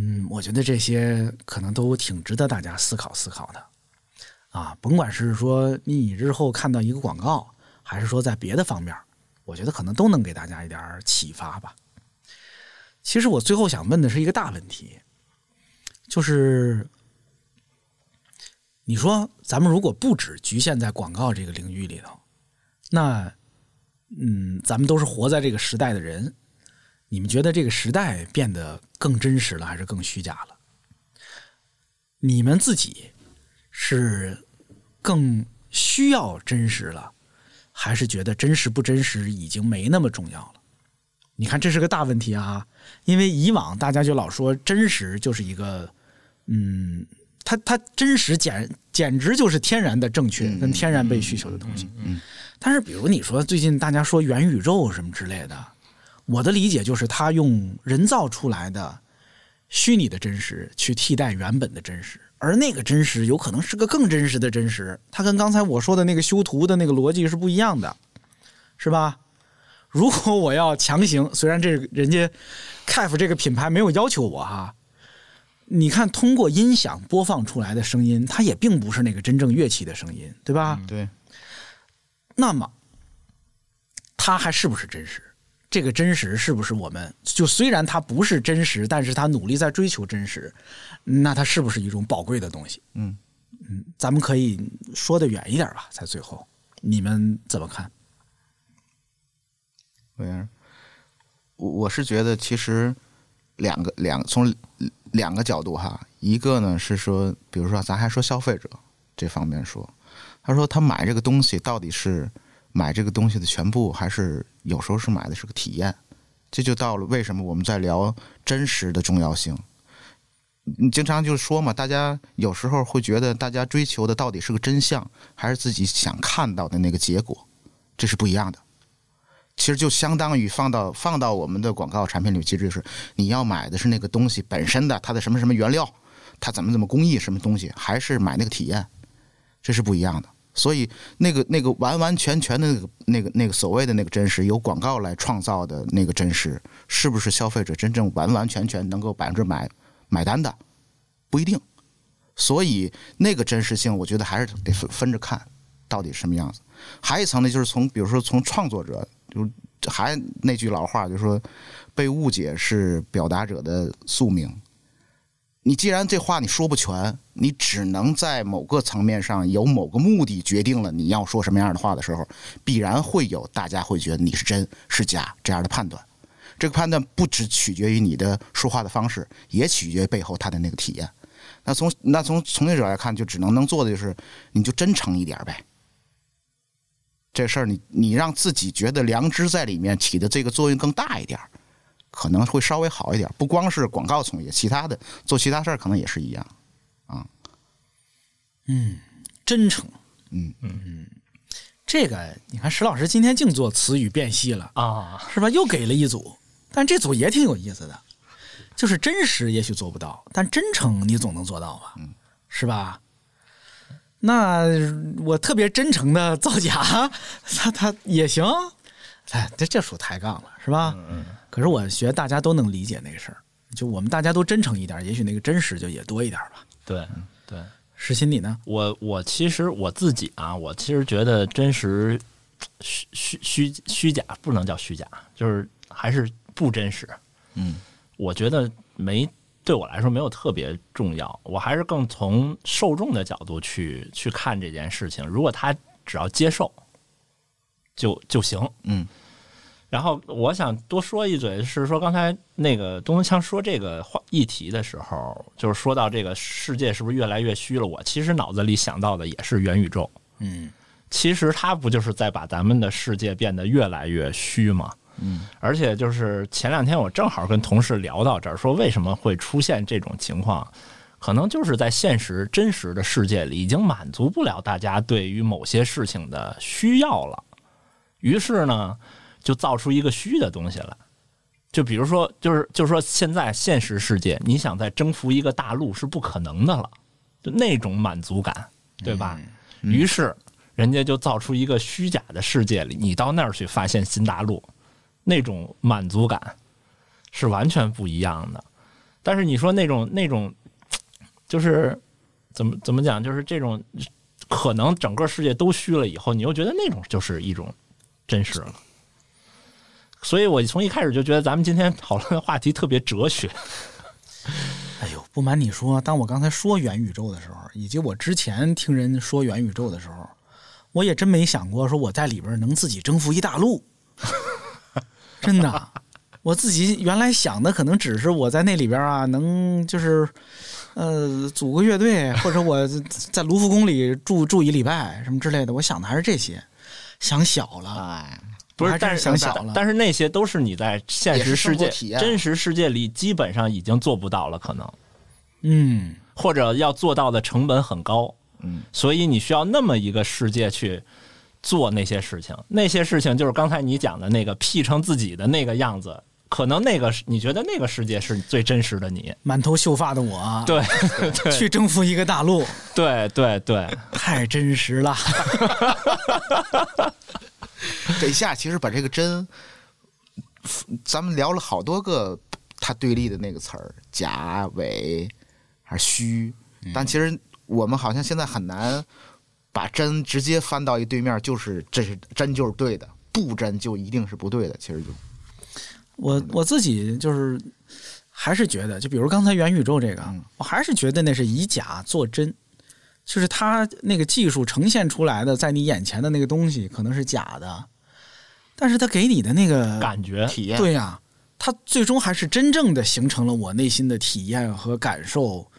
嗯，我觉得这些可能都挺值得大家思考思考的。啊，甭管是说你日后看到一个广告，还是说在别的方面，我觉得可能都能给大家一点启发吧。其实我最后想问的是一个大问题，就是你说咱们如果不只局限在广告这个领域里头，那嗯，咱们都是活在这个时代的人，你们觉得这个时代变得更真实了，还是更虚假了？你们自己是更需要真实了，还是觉得真实不真实已经没那么重要了？你看，这是个大问题啊！因为以往大家就老说真实就是一个，嗯，它它真实简简直就是天然的正确跟天然被需求的东西。嗯但是比如你说最近大家说元宇宙什么之类的，我的理解就是他用人造出来的虚拟的真实去替代原本的真实，而那个真实有可能是个更真实的真实，它跟刚才我说的那个修图的那个逻辑是不一样的，是吧？如果我要强行，虽然这人家 CAF 这个品牌没有要求我哈，你看通过音响播放出来的声音，它也并不是那个真正乐器的声音，对吧？对，那么，它还是不是真实？这个真实是不是我们就虽然它不是真实，但是它努力在追求真实，那它是不是一种宝贵的东西？嗯嗯，咱们可以说的远一点吧，在最后，你们怎么看？我我我是觉得其实两个两从两个角度哈，一个呢是说，比如说咱还说消费者这方面说，他说他买这个东西到底是买这个东西的全部，还是有时候是买的是个体验？这就到了为什么我们在聊真实的重要性。你经常就是说嘛，大家有时候会觉得大家追求的到底是个真相，还是自己想看到的那个结果，这是不一样的。其实就相当于放到放到我们的广告产品里，其实就是你要买的是那个东西本身的它的什么什么原料，它怎么怎么工艺什么东西，还是买那个体验，这是不一样的。所以那个那个完完全全的那个那个那个所谓的那个真实，由广告来创造的那个真实，是不是消费者真正完完全全能够百分之百买单的，不一定。所以那个真实性，我觉得还是得分分着看，到底什么样子。还有一层呢，就是从比如说从创作者，就还那句老话，就是说被误解是表达者的宿命。你既然这话你说不全，你只能在某个层面上有某个目的决定了你要说什么样的话的时候，必然会有大家会觉得你是真是假这样的判断。这个判断不只取决于你的说话的方式，也取决于背后他的那个体验。那从那从从业者来看，就只能能做的就是，你就真诚一点呗。这事儿你你让自己觉得良知在里面起的这个作用更大一点儿，可能会稍微好一点。不光是广告从业，其他的做其他事儿可能也是一样。嗯真诚，嗯嗯嗯，这个你看石老师今天净做词语辨析了，啊，是吧？又给了一组，但这组也挺有意思的，就是真实也许做不到，但真诚你总能做到吧？嗯是吧？那我特别真诚的造假，他他也行，哎，这这属抬杠了，是吧？嗯。可是我觉得大家都能理解那个事儿，就我们大家都真诚一点，也许那个真实就也多一点吧。对对，实心你呢？我我其实我自己啊，我其实觉得真实虚虚虚虚假不能叫虚假，就是还是不真实。嗯，我觉得没对我来说没有特别重要，我还是更从受众的角度去去看这件事情。如果他只要接受，就就行。嗯。然后我想多说一嘴，是说刚才那个东东强说这个话议题的时候，就是说到这个世界是不是越来越虚了？我其实脑子里想到的也是元宇宙。嗯，其实它不就是在把咱们的世界变得越来越虚吗？嗯，而且就是前两天我正好跟同事聊到这儿，说为什么会出现这种情况，可能就是在现实真实的世界里已经满足不了大家对于某些事情的需要了，于是呢，就造出一个虚的东西来。就比如说，就是就是说，现在现实世界，你想再征服一个大陆是不可能的了，就那种满足感，对吧？于是人家就造出一个虚假的世界里，你到那儿去发现新大陆，那种满足感是完全不一样的。但是你说那种那种，就是怎么怎么讲，就是这种可能整个世界都虚了以后，你又觉得那种就是一种真实了。所以我从一开始就觉得咱们今天讨论的话题特别哲学。哎呦，不瞒你说，当我刚才说元宇宙的时候，以及我之前听人说元宇宙的时候，我也真没想过说我在里边能自己征服一大陆。真的，我自己原来想的可能只是我在那里边啊，能就是呃组个乐队，或者我在卢浮宫里住住一礼拜什么之类的。我想的还是这些，想小了。哎，不是，但是想小了但是那些都是你在现实世界真实世界里基本上已经做不到了，可能嗯，或者要做到的成本很高。嗯，所以你需要那么一个世界去做那些事情。那些事情就是刚才你讲的那个 P 成自己的那个样子，可能那个是你觉得那个世界是最真实的你。满头秀发的我，对 对去征服一个大陆，对对对，太真实了。这一下其实把这个真，咱们聊了好多个它对立的那个词儿，假、伪还是虚，但其实我们好像现在很难把真直接翻到一对面，就是这是真就是对的，不真就一定是不对的。其实就我我自己就是还是觉得，就比如刚才元宇宙这个，我还是觉得那是以假作真，就是它那个技术呈现出来的，在你眼前的那个东西可能是假的，但是它给你的那个感觉体验对呀、它最终还是真正的形成了我内心的体验和感受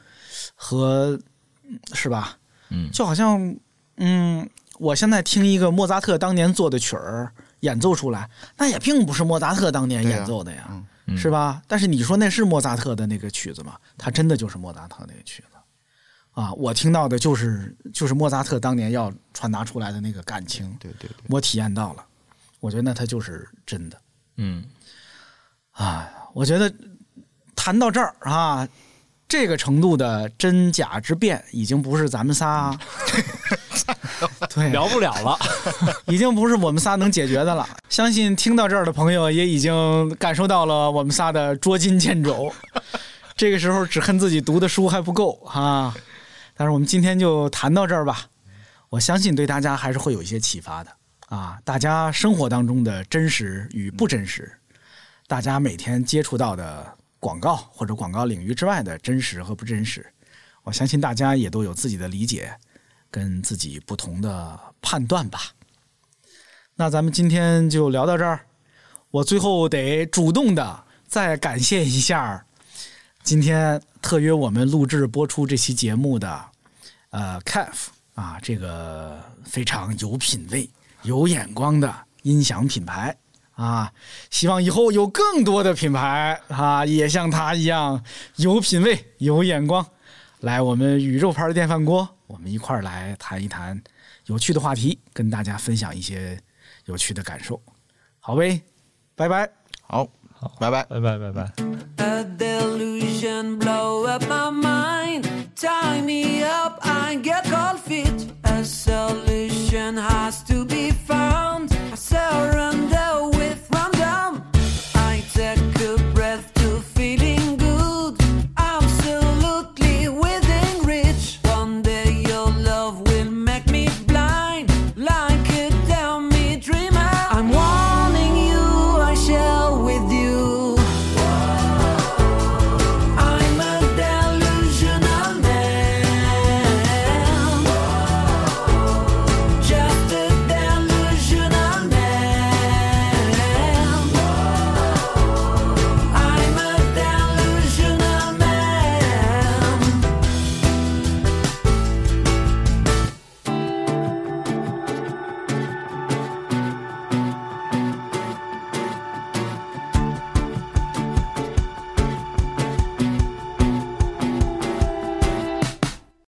和，嗯是吧？嗯就好像，嗯，我现在听一个莫扎特当年做的曲儿演奏出来，那也并不是莫扎特当年演奏的呀，嗯是吧？但是你说那是莫扎特的那个曲子吗？他真的就是莫扎特那个曲子啊！我听到的就是就是莫扎特当年要传达出来的那个感情，对对对，我体验到了，我觉得那它就是真的。嗯啊，我觉得谈到这儿啊，这个程度的真假之辩，已经不是咱们仨 对聊不了了。已经不是我们仨能解决的了。相信听到这儿的朋友也已经感受到了我们仨的捉襟见肘。这个时候只恨自己读的书还不够啊！但是我们今天就谈到这儿吧，我相信对大家还是会有一些启发的啊！大家生活当中的真实与不真实，大家每天接触到的广告或者广告领域之外的真实和不真实，我相信大家也都有自己的理解跟自己不同的判断吧。那咱们今天就聊到这儿，我最后得主动的再感谢一下今天特约我们录制播出这期节目的呃 CAF 啊，这个非常有品位、有眼光的音响品牌啊希望以后有更多的品牌啊也像他一样有品位有眼光来我们宇宙牌的电饭锅我们一块儿来谈一谈有趣的话题跟大家分享一些有趣的感受。好呗拜拜。好好拜拜。拜拜拜拜。A delusion blow up my mind tie me up i get cold feet. A solution has to